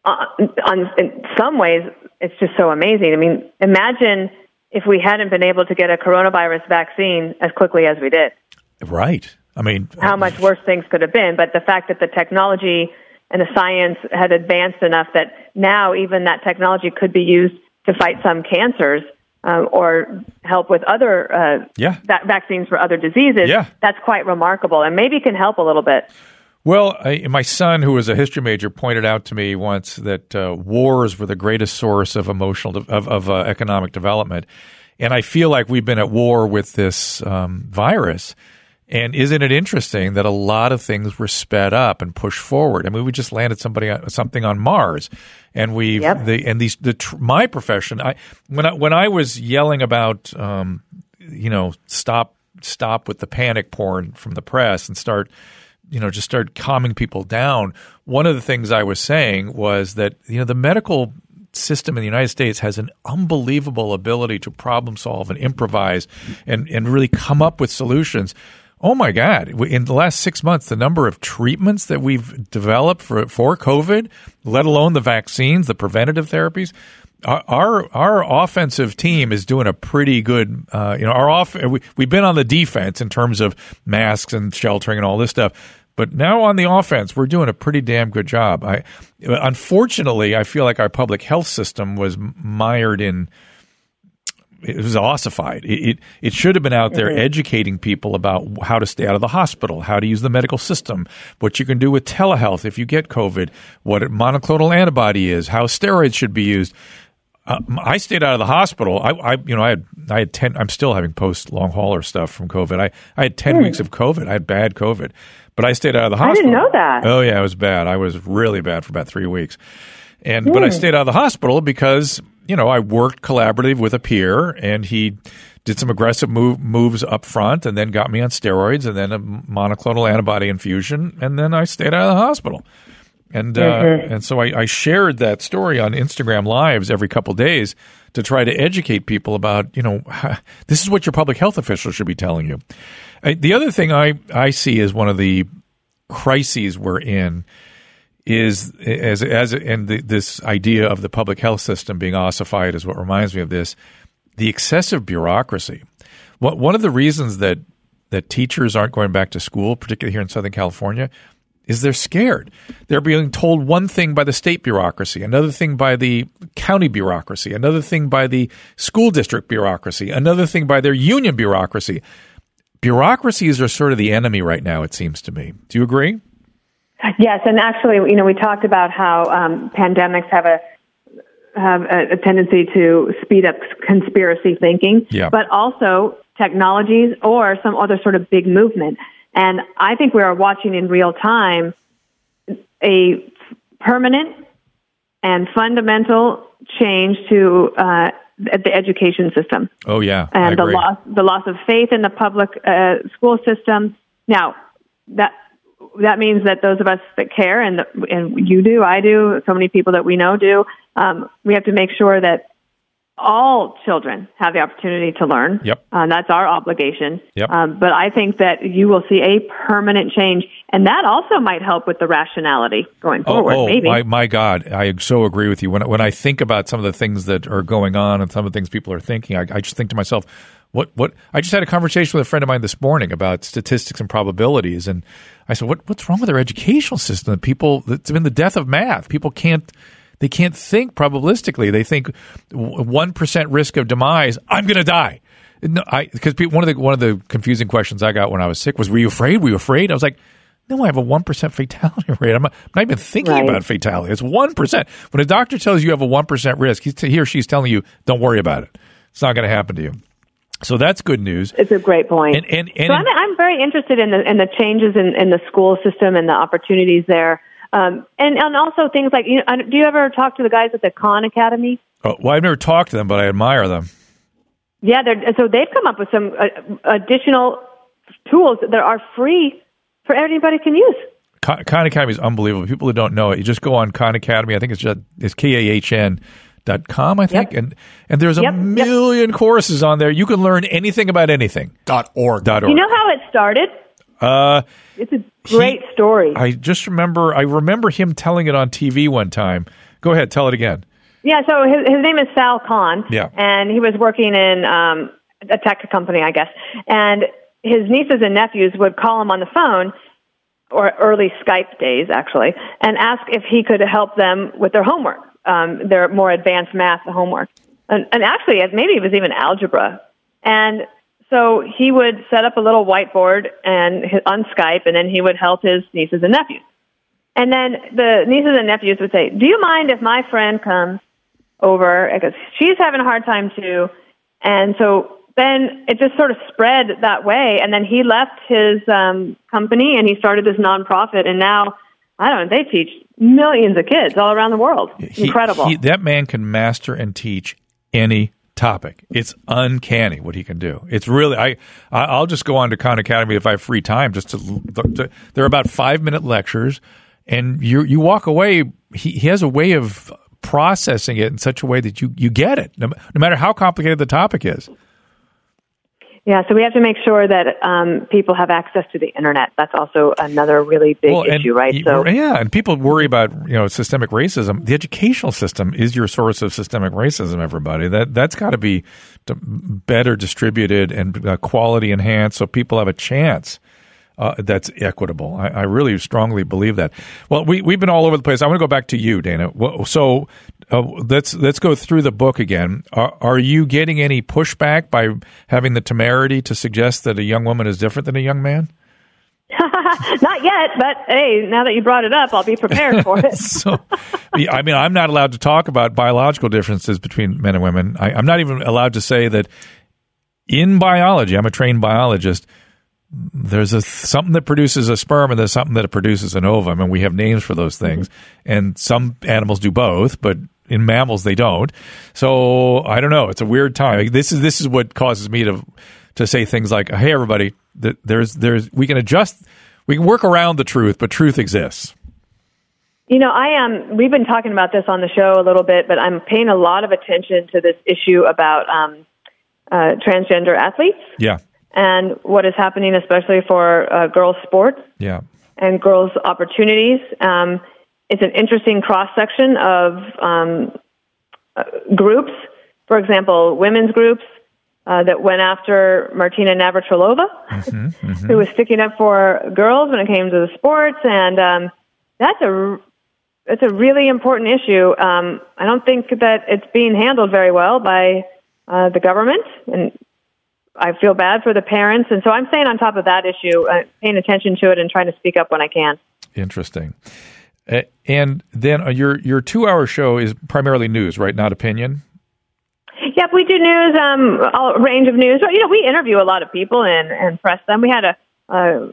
Uh, on in some ways, it's just so amazing. I mean, imagine if we hadn't been able to get a coronavirus vaccine as quickly as we did. Right. I mean, how much worse things could have been. But the fact that the technology and the science had advanced enough that now even that technology could be used to fight some cancers uh, or help with other uh, yeah. va- vaccines for other diseases, Yeah. that's quite remarkable and maybe can help a little bit. Well, I, my son, who was a history major, pointed out to me once that uh, wars were the greatest source of emotional de- of, of uh, economic development, and I feel like we've been at war with this um, virus. And isn't it interesting that a lot of things were sped up and pushed forward? I mean, we just landed somebody something on Mars, and we Yep. the and these the tr- my profession. I when I when I was yelling about um, you know stop stop with the panic porn from the press and start you know just start calming people down. One of the things I was saying was that you know the medical system in the United States has an unbelievable ability to problem solve and improvise and and really come up with solutions. Oh my God! In the last six months, the number of treatments that we've developed for for COVID, let alone the vaccines, the preventative therapies, our our, offensive team is doing a pretty good. Uh, you know, our off we, we've been on the defense in terms of masks and sheltering and all this stuff. But now on the offense, we're doing a pretty damn good job. I, unfortunately, I feel like our public health system was mired in it was ossified. It, it it should have been out there educating people about how to stay out of the hospital, how to use the medical system, what you can do with telehealth if you get COVID, what a monoclonal antibody is, how steroids should be used. Uh, I stayed out of the hospital. I, I, you know, I had, I had ten. I'm still having post long hauler stuff from COVID. I, I had ten weeks of COVID. I had bad COVID, but I stayed out of the hospital. I didn't know that. Oh yeah, it was bad. I was really bad for about three weeks, and but I stayed out of the hospital because you know I worked collaborative with a peer, and he did some aggressive move, moves up front, and then got me on steroids, and then a monoclonal antibody infusion, and then I stayed out of the hospital. And uh, and so I, I shared that story on Instagram lives every couple days to try to educate people about you know *laughs* this is what your public health officials should be telling you. I, the other thing I I see as one of the crises we're in is as as and the, this idea of the public health system being ossified is what reminds me of this the excessive bureaucracy. What one of the reasons that that teachers aren't going back to school, particularly here in Southern California, is they're scared. They're being told one thing by the state bureaucracy, another thing by the county bureaucracy, another thing by the school district bureaucracy, another thing by their union bureaucracy. Bureaucracies are sort of the enemy right now, it seems to me. Do you agree? Yes, and actually, you know, we talked about how um, pandemics have a have a, a tendency to speed up conspiracy thinking, Yeah. but also technologies or some other sort of big movement. And I think we are watching in real time a permanent and fundamental change to uh, the education system Oh yeah, and the loss the loss of faith in the public uh, school system. Now that that means that those of us that care and and you do, I do, so many people that we know do. Um, we have to make sure that all children have the opportunity to learn. Yep. Uh, that's our obligation. Yep. Um, but I think that you will see a permanent change, and that also might help with the rationality going forward. Oh, oh maybe. my, my God, I so agree with you. When when I think about some of the things that are going on and some of the things people are thinking, I, I just think to myself, what what? I just had a conversation with a friend of mine this morning about statistics and probabilities, and I said, what what's wrong with our educational system? People, it's been the death of math. People can't. They can't think probabilistically. They think one percent risk of demise. I'm going to die. No, I because one of the one of the confusing questions I got when I was sick was, "Were you afraid? Were you afraid?" I was like, "No, I have a one percent fatality *laughs* rate. I'm not, I'm not even thinking Right. about fatality. It's one percent. When a doctor tells you you have a one percent risk, he's, he or she's telling you, "Don't worry about it. It's not going to happen to you." So that's good news. It's a great point. And and, and so I'm, I'm very interested in the in the changes in, in the school system and the opportunities there, um, and and also things like you know, do you ever talk to the guys at the Khan Academy? oh, well, I've never talked to them, but I admire them. Yeah, they're, so they've come up with some uh, additional tools that are free for anybody can use. Khan Academy is unbelievable. People who don't know it, you just go on Khan Academy. I think it's just it's K A H N dot com. I think, Yep. and and there's a Yep, yep. million courses on there. You can learn anything about anything. Dot org. Dot org. You know how it started? uh, It's a great story. I just remember I remember him telling it on TV one time. Go ahead, tell it again. Yeah, so his, his name is Sal Khan. Yeah. And he was working in um, a tech company, I guess. And his nieces and nephews would call him on the phone, or early Skype days, actually, and ask if he could help them with their homework, um, their more advanced math homework. And, and actually, maybe it was even algebra. And so he would set up a little whiteboard and on Skype, and then he would help his nieces and nephews. And then the nieces and nephews would say, "Do you mind if my friend comes over because she's having a hard time too?" And so then it just sort of spread that way. And then he left his um, company and he started this nonprofit. And now I don't know, they teach millions of kids all around the world. He- Incredible. he- that man can master and teach any topic. It's uncanny what he can do. It's really I I'll just go on to Khan Academy if I have free time just to, to they're about 5 minute lectures and you you walk away he, he has a way of processing it in such a way that you you get it no, no matter how complicated the topic is. Yeah, so we have to make sure that um, people have access to the internet. That's also another really big and issue, right? So yeah, and people worry about you know systemic racism. The educational system is your source of systemic racism. Everybody that that's got to be better distributed and uh, quality enhanced, so people have a chance. Uh, that's equitable. I, I really strongly believe that. Well, we we've been all over the place. I want to go back to you, Dana. So uh, let's let's go through the book again. Are, are you getting any pushback by having the temerity to suggest that a young woman is different than a young man? *laughs* not yet, but hey, now that you brought it up, I'll be prepared for it. *laughs* so, I mean, I'm not allowed to talk about biological differences between men and women. I, I'm not even allowed to say that in biology, I'm a trained biologist. There's a something that produces a sperm and there's something that produces an ovum, and we have names for those things. And some animals do both, but in mammals they don't. So I don't know. It's a weird time. This is this is what causes me to to say things like, "Hey, everybody, th- there's there's we can adjust, we can work around the truth, but truth exists." You know, I am. We've been talking about this on the show a little bit, but I'm paying a lot of attention to this issue about um, uh, transgender athletes Yeah, and what is happening, especially for uh, girls' sports yeah. and girls' opportunities. Um, it's an interesting cross section of um, uh, groups. For example, women's groups uh, that went after Martina Navratilova, who was sticking up for girls when it came to the sports, and um, that's a it's a really important issue. Um, I don't think that it's being handled very well by uh, the government, and I feel bad for the parents. And so I'm staying on top of that issue, uh, paying attention to it, and trying to speak up when I can. Interesting. And then uh, your your two hour show is primarily news, right? Not opinion. Yep, we do news, um, a range of news. You know, we interview a lot of people and, and press them. We had a, a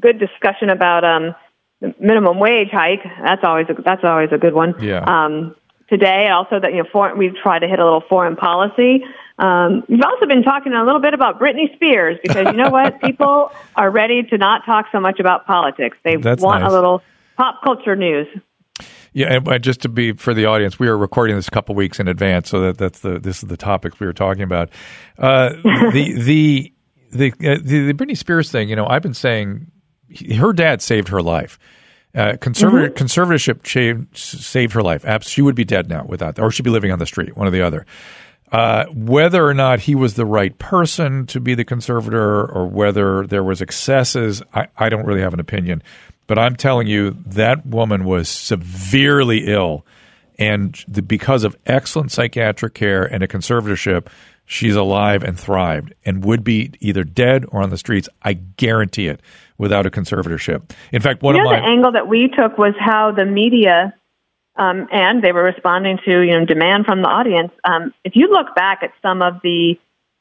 good discussion about um, the minimum wage hike. That's always a, that's always a good one. Yeah. Um, today, also that you know, foreign, we've tried to hit a little foreign policy. Um, we've also been talking a little bit about Britney Spears because you know what, *laughs* people are ready to not talk so much about politics. They That's want nice. a little pop culture news. Yeah, and uh, just to be for the audience, we are recording this a couple weeks in advance, so that that's the this is the topics we were talking about. Uh, *laughs* the the the, uh, the the Britney Spears thing, you know, I've been saying her dad saved her life. Uh, conservative conservatorship saved, saved her life. Abs- She would be dead now without, or she'd be living on the street, one or the other. Uh, whether or not he was the right person to be the conservator, or whether there was excesses, I, I don't really have an opinion. But I'm telling you, that woman was severely ill, And the, because of excellent psychiatric care and a conservatorship, she's alive and thrived and would be either dead or on the streets. I guarantee it without a conservatorship. In fact, one you know, of my the angle that we took was how the media um, and they were responding to you know demand from the audience. Um, if you look back at some of the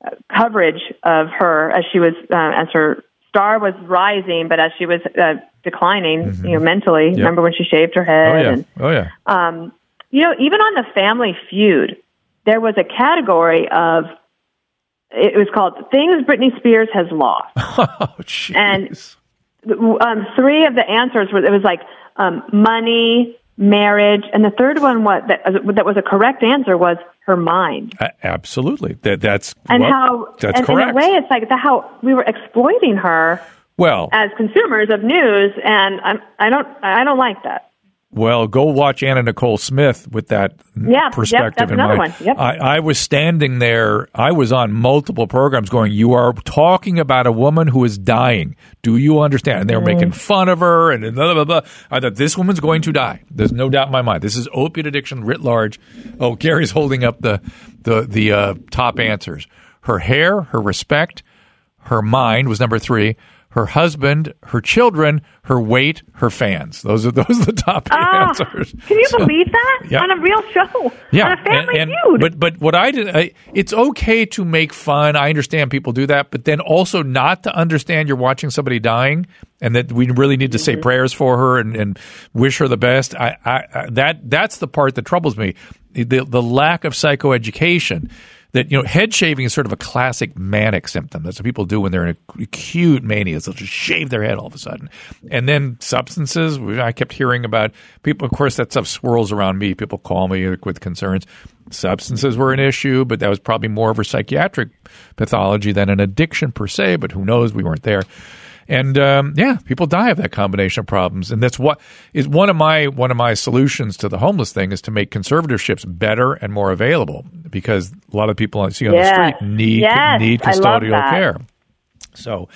uh, coverage of her as she was uh, as her star was rising, but as she was uh, declining, mm-hmm. you know, mentally. Yep. Remember when she shaved her head? Oh yeah. And, oh yeah. Um, you know, even on the Family Feud, there was a category of it was called "Things Britney Spears Has Lost," *laughs* oh, and um, three of the answers were it was like um, money, marriage, and the third one was that, that was a correct answer was her mind. Uh, absolutely, that that's and well, how that's and correct. In a way, it's like the, how we were exploiting her. Well, as consumers of news, and I'm, I don't, I don't like that. Well, go watch Anna Nicole Smith with that yeah, perspective yep, in mind. Yep. I, I, was standing there. I was on multiple programs going, You are talking about a woman who is dying. Do you understand? And they were mm. making fun of her and blah, blah, blah. I thought, This woman's going to die. There's no doubt in my mind. This is opiate addiction writ large. Oh, Gary's holding up the, the, the uh, top answers. Her hair, her respect, her mind was number three her husband, her children, her weight, her fans. Those are *laughs* those are the top uh, answers. Can you so, believe that yeah. on a real show? Yeah, on a family and, and, feud. But but what I did, I, it's okay to make fun. I understand people do that, but then also not to understand you're watching somebody dying, and that we really need to say mm-hmm. prayers for her and, and wish her the best. I, I, that that's the part that troubles me. The the lack of psychoeducation that you know head shaving is sort of a classic manic symptom. That's what people do when they're in acute mania. They'll just shave their head all of a sudden. And then substances. I kept hearing about people. Of course, that stuff swirls around me. People call me with concerns. Substances were an issue, but that was probably more of a psychiatric pathology than an addiction per se. But who knows? We weren't there. And um, yeah, people die of that combination of problems, and that's what is one of my one of my solutions to the homeless thing is to make conservatorships better and more available because a lot of people I see on yes. the street need yes. need custodial care. So,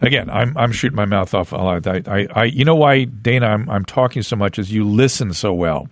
again, I'm I'm shooting my mouth off a lot. I, I, I you know why Dana I'm I'm talking so much is you listen so well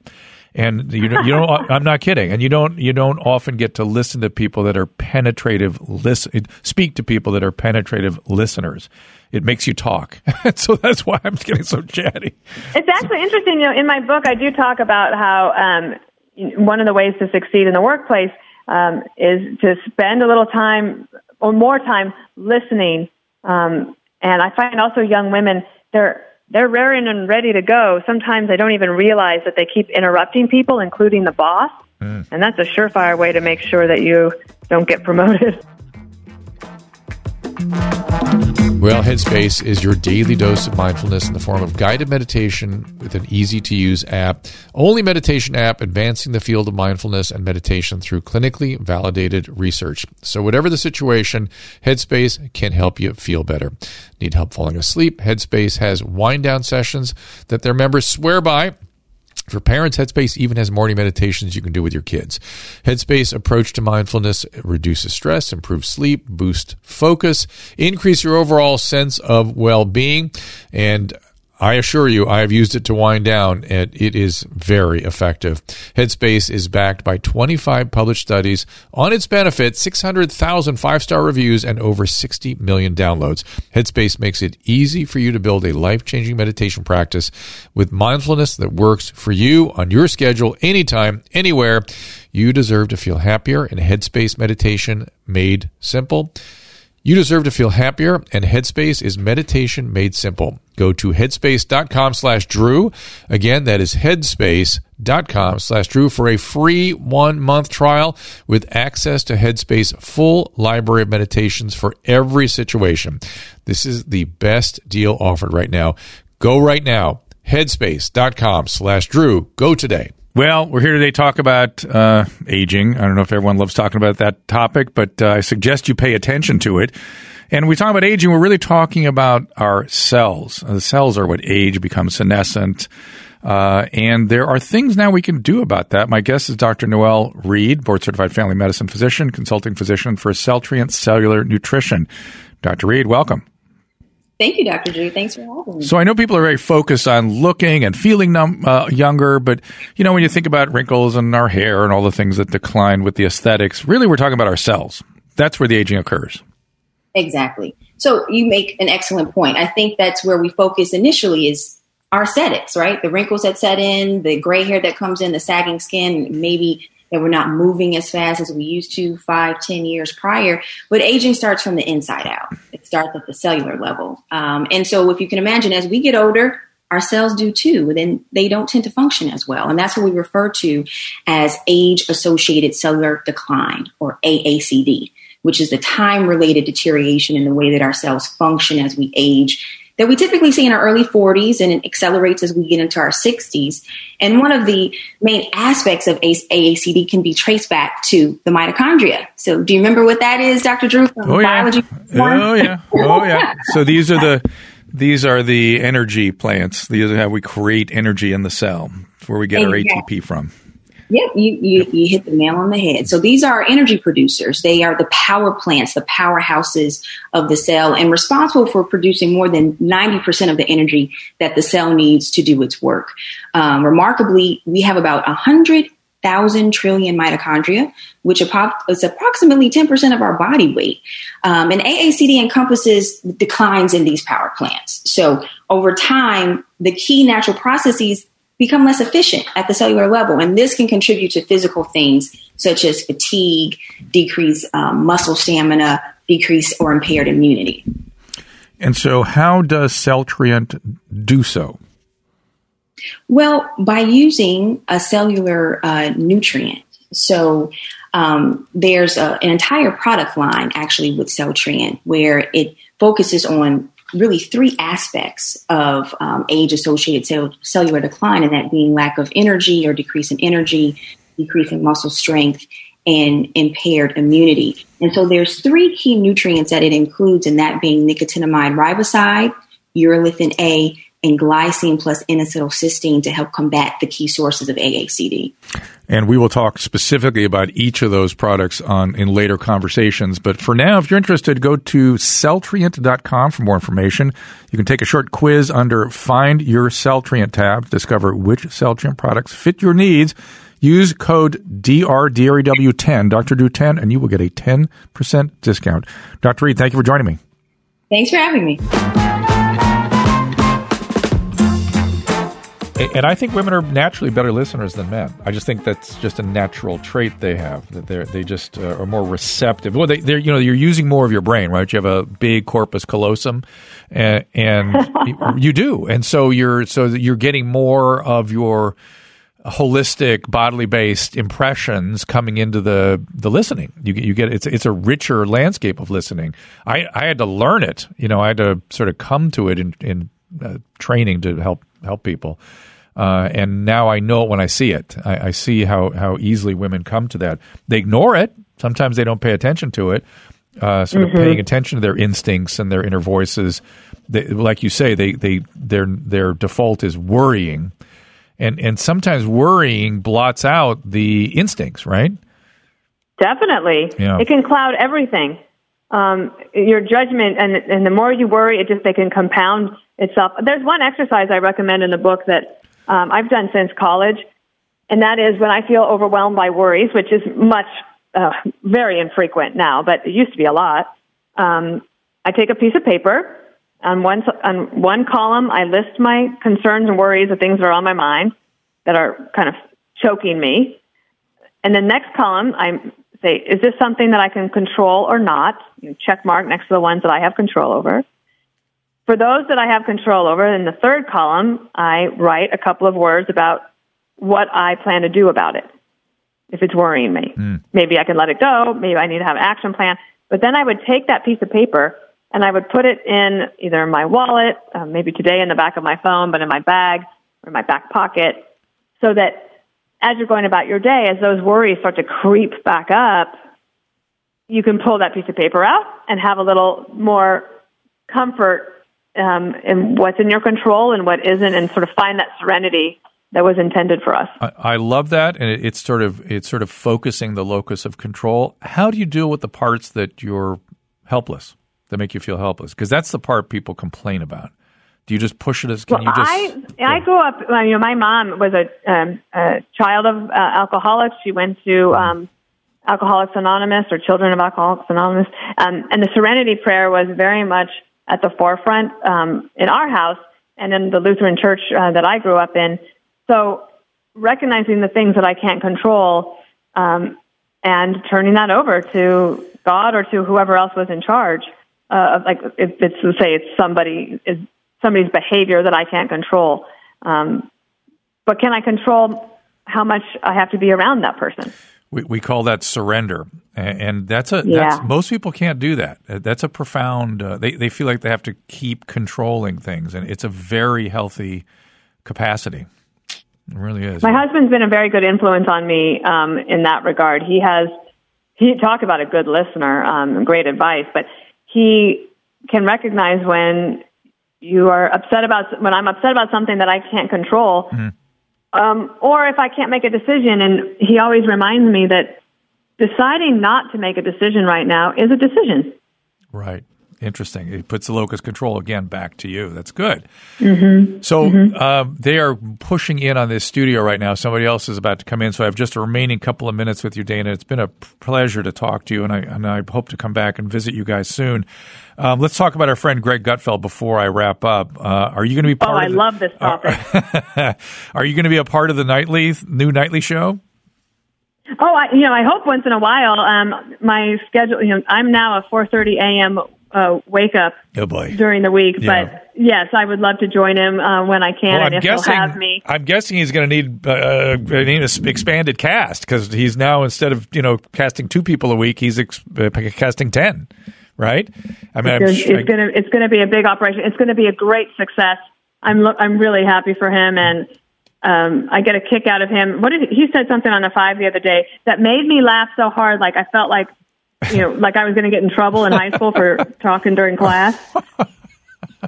and you know you don't *laughs* i'm not kidding and you don't you don't often get to listen to people that are penetrative listen speak to people that are penetrative listeners it makes you talk *laughs* so that's why i'm getting so chatty it's actually interesting you know in my book i do talk about how um, one of the ways to succeed in the workplace um, is to spend a little time or more time listening um, and i find also young women they're they're raring and ready to go. Sometimes they don't even realize that they keep interrupting people, including the boss. Mm. And that's a surefire way to make sure that you don't get promoted. *laughs* Well, Headspace is your daily dose of mindfulness in the form of guided meditation with an easy to use app. Only meditation app advancing the field of mindfulness and meditation through clinically validated research. So, whatever the situation, Headspace can help you feel better. Need help falling asleep? Headspace has wind down sessions that their members swear by for parents, Headspace even has morning meditations you can do with your kids. Headspace approach to mindfulness reduces stress, improves sleep, boosts focus, increase your overall sense of well-being, and I assure you, I have used it to wind down, and it is very effective. Headspace is backed by 25 published studies on its benefits, 600,000 five star reviews, and over 60 million downloads. Headspace makes it easy for you to build a life changing meditation practice with mindfulness that works for you on your schedule, anytime, anywhere. You deserve to feel happier, and Headspace meditation made simple. You deserve to feel happier, and Headspace is meditation made simple. Go to headspace.com slash Drew. Again, that is headspace.com slash Drew for a free one month trial with access to Headspace full library of meditations for every situation. This is the best deal offered right now. Go right now. Headspace.com slash Drew. Go today. Well, we're here today to talk about uh, aging. I don't know if everyone loves talking about that topic, but uh, I suggest you pay attention to it. And we talk about aging, we're really talking about our cells. The cells are what age becomes senescent. Uh, and there are things now we can do about that. My guest is Dr. Noel Reed, board certified family medicine physician, consulting physician for Celltrient Cellular Nutrition. Dr. Reed, welcome. Thank you, Dr. Drew. Thanks for having me. So I know people are very focused on looking and feeling num- uh, younger, but you know when you think about wrinkles and our hair and all the things that decline with the aesthetics, really we're talking about ourselves. That's where the aging occurs. Exactly. So you make an excellent point. I think that's where we focus initially is our aesthetics, right? The wrinkles that set in, the gray hair that comes in, the sagging skin, maybe that we're not moving as fast as we used to five, ten years prior. But aging starts from the inside out. It starts at the cellular level. Um, and so if you can imagine, as we get older, our cells do too, then they don't tend to function as well. And that's what we refer to as age associated cellular decline or AACD, which is the time related deterioration in the way that our cells function as we age that we typically see in our early 40s and it accelerates as we get into our 60s. And one of the main aspects of AACD can be traced back to the mitochondria. So, do you remember what that is, Dr. Drew? oh, yeah. Oh, yeah. Oh, yeah. So, these are the. These are the energy plants. These are how we create energy in the cell, where we get exactly. our ATP from. Yep, you, you, you hit the nail on the head. So these are energy producers. They are the power plants, the powerhouses of the cell, and responsible for producing more than 90% of the energy that the cell needs to do its work. Um, remarkably, we have about 100,000 trillion mitochondria, which is approximately 10% of our body weight. Um, and AACD encompasses declines in these power plants. So over time, the key natural processes become less efficient at the cellular level. And this can contribute to physical things such as fatigue, decrease um, muscle stamina, decrease or impaired immunity. And so, how does Celltrient do so? Well, by using a cellular uh, nutrient. So, um, there's a, an entire product line actually with Celltrient where it focuses on really three aspects of um, age associated cell- cellular decline, and that being lack of energy or decrease in energy, decrease in muscle strength, and impaired immunity. And so there's three key nutrients that it includes, and that being nicotinamide riboside, urolithin A, and glycine plus N-acetylcysteine to help combat the key sources of AACD. And we will talk specifically about each of those products on in later conversations. But for now, if you're interested, go to celltrient.com for more information. You can take a short quiz under Find Your Celltrient tab to discover which Celltrient products fit your needs. Use code DRDREW10, Dr. Drew 10, and you will get a 10% discount. Dr. Reed, thank you for joining me. Thanks for having me. And I think women are naturally better listeners than men. I just think that's just a natural trait they have that they they just uh, are more receptive. Well, they are you know you're using more of your brain, right? You have a big corpus callosum, and, *laughs* and you do, and so you're so you're getting more of your holistic bodily based impressions coming into the the listening you get you get it's it's a richer landscape of listening i i had to learn it you know i had to sort of come to it in in uh, training to help help people uh, and now I know it when I see it. I, I, see how, how easily women come to that. They ignore it. Sometimes they don't pay attention to it. Uh, sort mm-hmm. of paying attention to their instincts and their inner voices. They, like you say, they, they their their default is worrying, and and sometimes worrying blots out the instincts. Right? Definitely. Yeah. It can cloud everything. Um, your judgment, and and the more you worry, it just they can compound itself. There's one exercise I recommend in the book that um, I've done since college, and that is when I feel overwhelmed by worries, which is much, uh, very infrequent now, but it used to be a lot. Um, I take a piece of paper. On one, on one column, I list my concerns and worries, the things that are on my mind that are kind of choking me. And the next column, I say, is this something that I can control or not? You check mark next to the ones that I have control over. For those that I have control over, in the third column, I write a couple of words about what I plan to do about it if it's worrying me. Mm. Maybe I can let it go. Maybe I need to have an action plan. But then I would take that piece of paper and I would put it in either my wallet, uh, maybe today in the back of my phone, but in my bag or my back pocket, so that as you're going about your day, as those worries start to creep back up, you can pull that piece of paper out and have a little more comfort um, and what's in your control and what isn't, and sort of find that serenity that was intended for us. I, I love that, and it, it's sort of it's sort of focusing the locus of control. How do you deal with the parts that you're helpless? that make you feel helpless? Because that's the part people complain about. Do you just push it as? Can well, you just? I I grew up. You know, my mom was a, um, a child of uh, alcoholics. She went to um, Alcoholics Anonymous or Children of Alcoholics Anonymous, um, and the Serenity Prayer was very much at the forefront um, in our house and in the Lutheran Church uh, that I grew up in. So, recognizing the things that I can't control um, and turning that over to God or to whoever else was in charge. Uh, like if it's to say it's somebody is somebody's behavior that I can't control. Um, but can I control how much I have to be around that person? We, we call that surrender, and that's a Yeah. that's, most people can't do that. Uh, That's a profound. Uh, they they feel like they have to keep controlling things, and it's a very healthy capacity. It really is. My husband's been a very good influence on me um, in that regard. He has he talk about a good listener, um, great advice, but he can recognize when you are upset about when I'm upset about something that I can't control, um, or if I can't make a decision. And he always reminds me that deciding not to make a decision right now is a decision. Right. Interesting. It puts the locus control again back to you. That's good. Mm-hmm. So um, they are pushing in on this studio right now. Somebody else is about to come in. So I have just a remaining couple of minutes with you, Dana. It's been a pleasure to talk to you, and I, and I hope to come back and visit you guys soon. Um, let's talk about our friend Greg Gutfeld before I wrap up. Uh, are you going to be Oh, part I of the, love this topic. *laughs* Are you going to be a part of the nightly new nightly show? Oh, I, you know, I hope once in a while. Um, my schedule, you know, I'm now a 4:30 a.m. Uh, wake up Oh boy. during the week, Yeah. but yes, I would love to join him uh, when I can, Well, and I'm if he'll guessing. have me. I'm guessing he's going to need uh, an expanded cast because he's now instead of you know casting two people a week, he's ex- uh, casting ten, right? I mean, It's, it's gonna it's gonna be a big operation. It's gonna be a great success. I'm lo- I'm really happy for him, and um, I get a kick out of him. What did he, he said something on the five the other day that made me laugh so hard, like I felt like you know, like I was going to get in trouble in high school for *laughs* talking during class.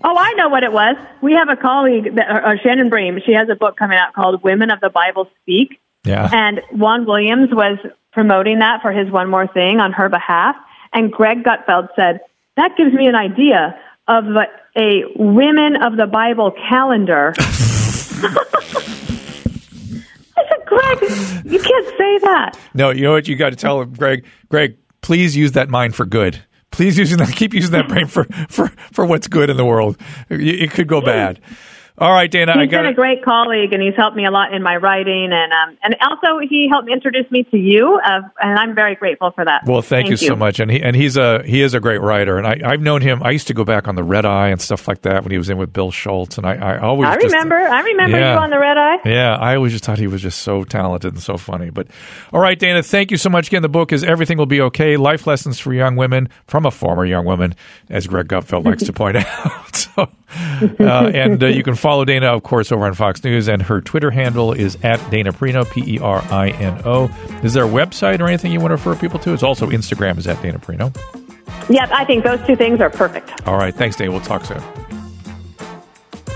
Oh, I know what it was. We have a colleague, that, uh, Shannon Bream. She has a book coming out called "Women of the Bible Speak," yeah. and Juan Williams was promoting that for his One More Thing on her behalf. And Greg Gutfeld said, That gives me an idea of a, a Women of the Bible calendar. *laughs* I said, Greg, you can't say that. No, you know what you got to tell him, Greg. Greg, please use that mind for good. Please using that. *laughs* Keep using that brain for for for what's good in the world. It, it could go bad. All right, Dana, I He's got been a great colleague, and he's helped me a lot in my writing, and um, and also he helped introduce me to you, uh, and I'm very grateful for that. Well, thank, you, so much, and he and he's a he is a great writer, and I, I've known him. I used to go back on the Red Eye and stuff like that when he was in with Bill Schulz, and I, I always I just- remember, I remember Yeah. you on the red eye. Yeah, I always just thought he was just so talented and so funny. But all right, Dana, thank you so much. Again, the book is Everything Will Be Okay: Life Lessons for Young Women from a Former Young Woman, as Greg Gutfeld likes to point *laughs* out. So, uh, and uh, you can follow Dana, of course, over on Fox News, and her Twitter handle is at Dana Perino, P E R I N O. Is there a website or anything you want to refer people to? It's also Instagram is at Dana Perino. Yep, I think those two things are perfect. All right, thanks, Dana. We'll talk soon.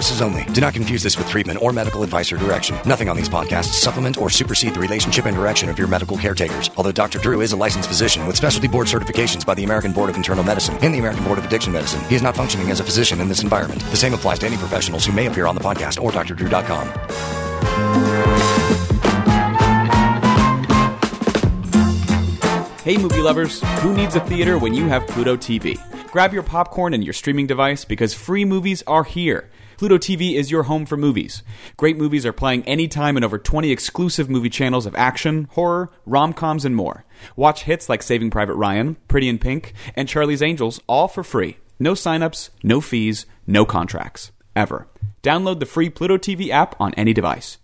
purposes only. Do not confuse this with treatment or medical advice or direction. Nothing on these podcasts supplement or supersede the relationship and direction of your medical caretakers. Although Dr. Drew is a licensed physician with specialty board certifications by the American Board of Internal Medicine and the American Board of Addiction Medicine, he is not functioning as a physician in this environment. The same applies to any professionals who may appear on the podcast or drdrew.com. Hey, movie lovers, who needs a theater when you have Pluto TV? Grab your popcorn and your streaming device because free movies are here. Pluto TV is your home for movies. Great movies are playing anytime in over 20 exclusive movie channels of action, horror, rom coms, and more. Watch hits like Saving Private Ryan, Pretty in Pink, and Charlie's Angels all for free. No signups, no fees, no contracts. Ever. Download the free Pluto TV app on any device.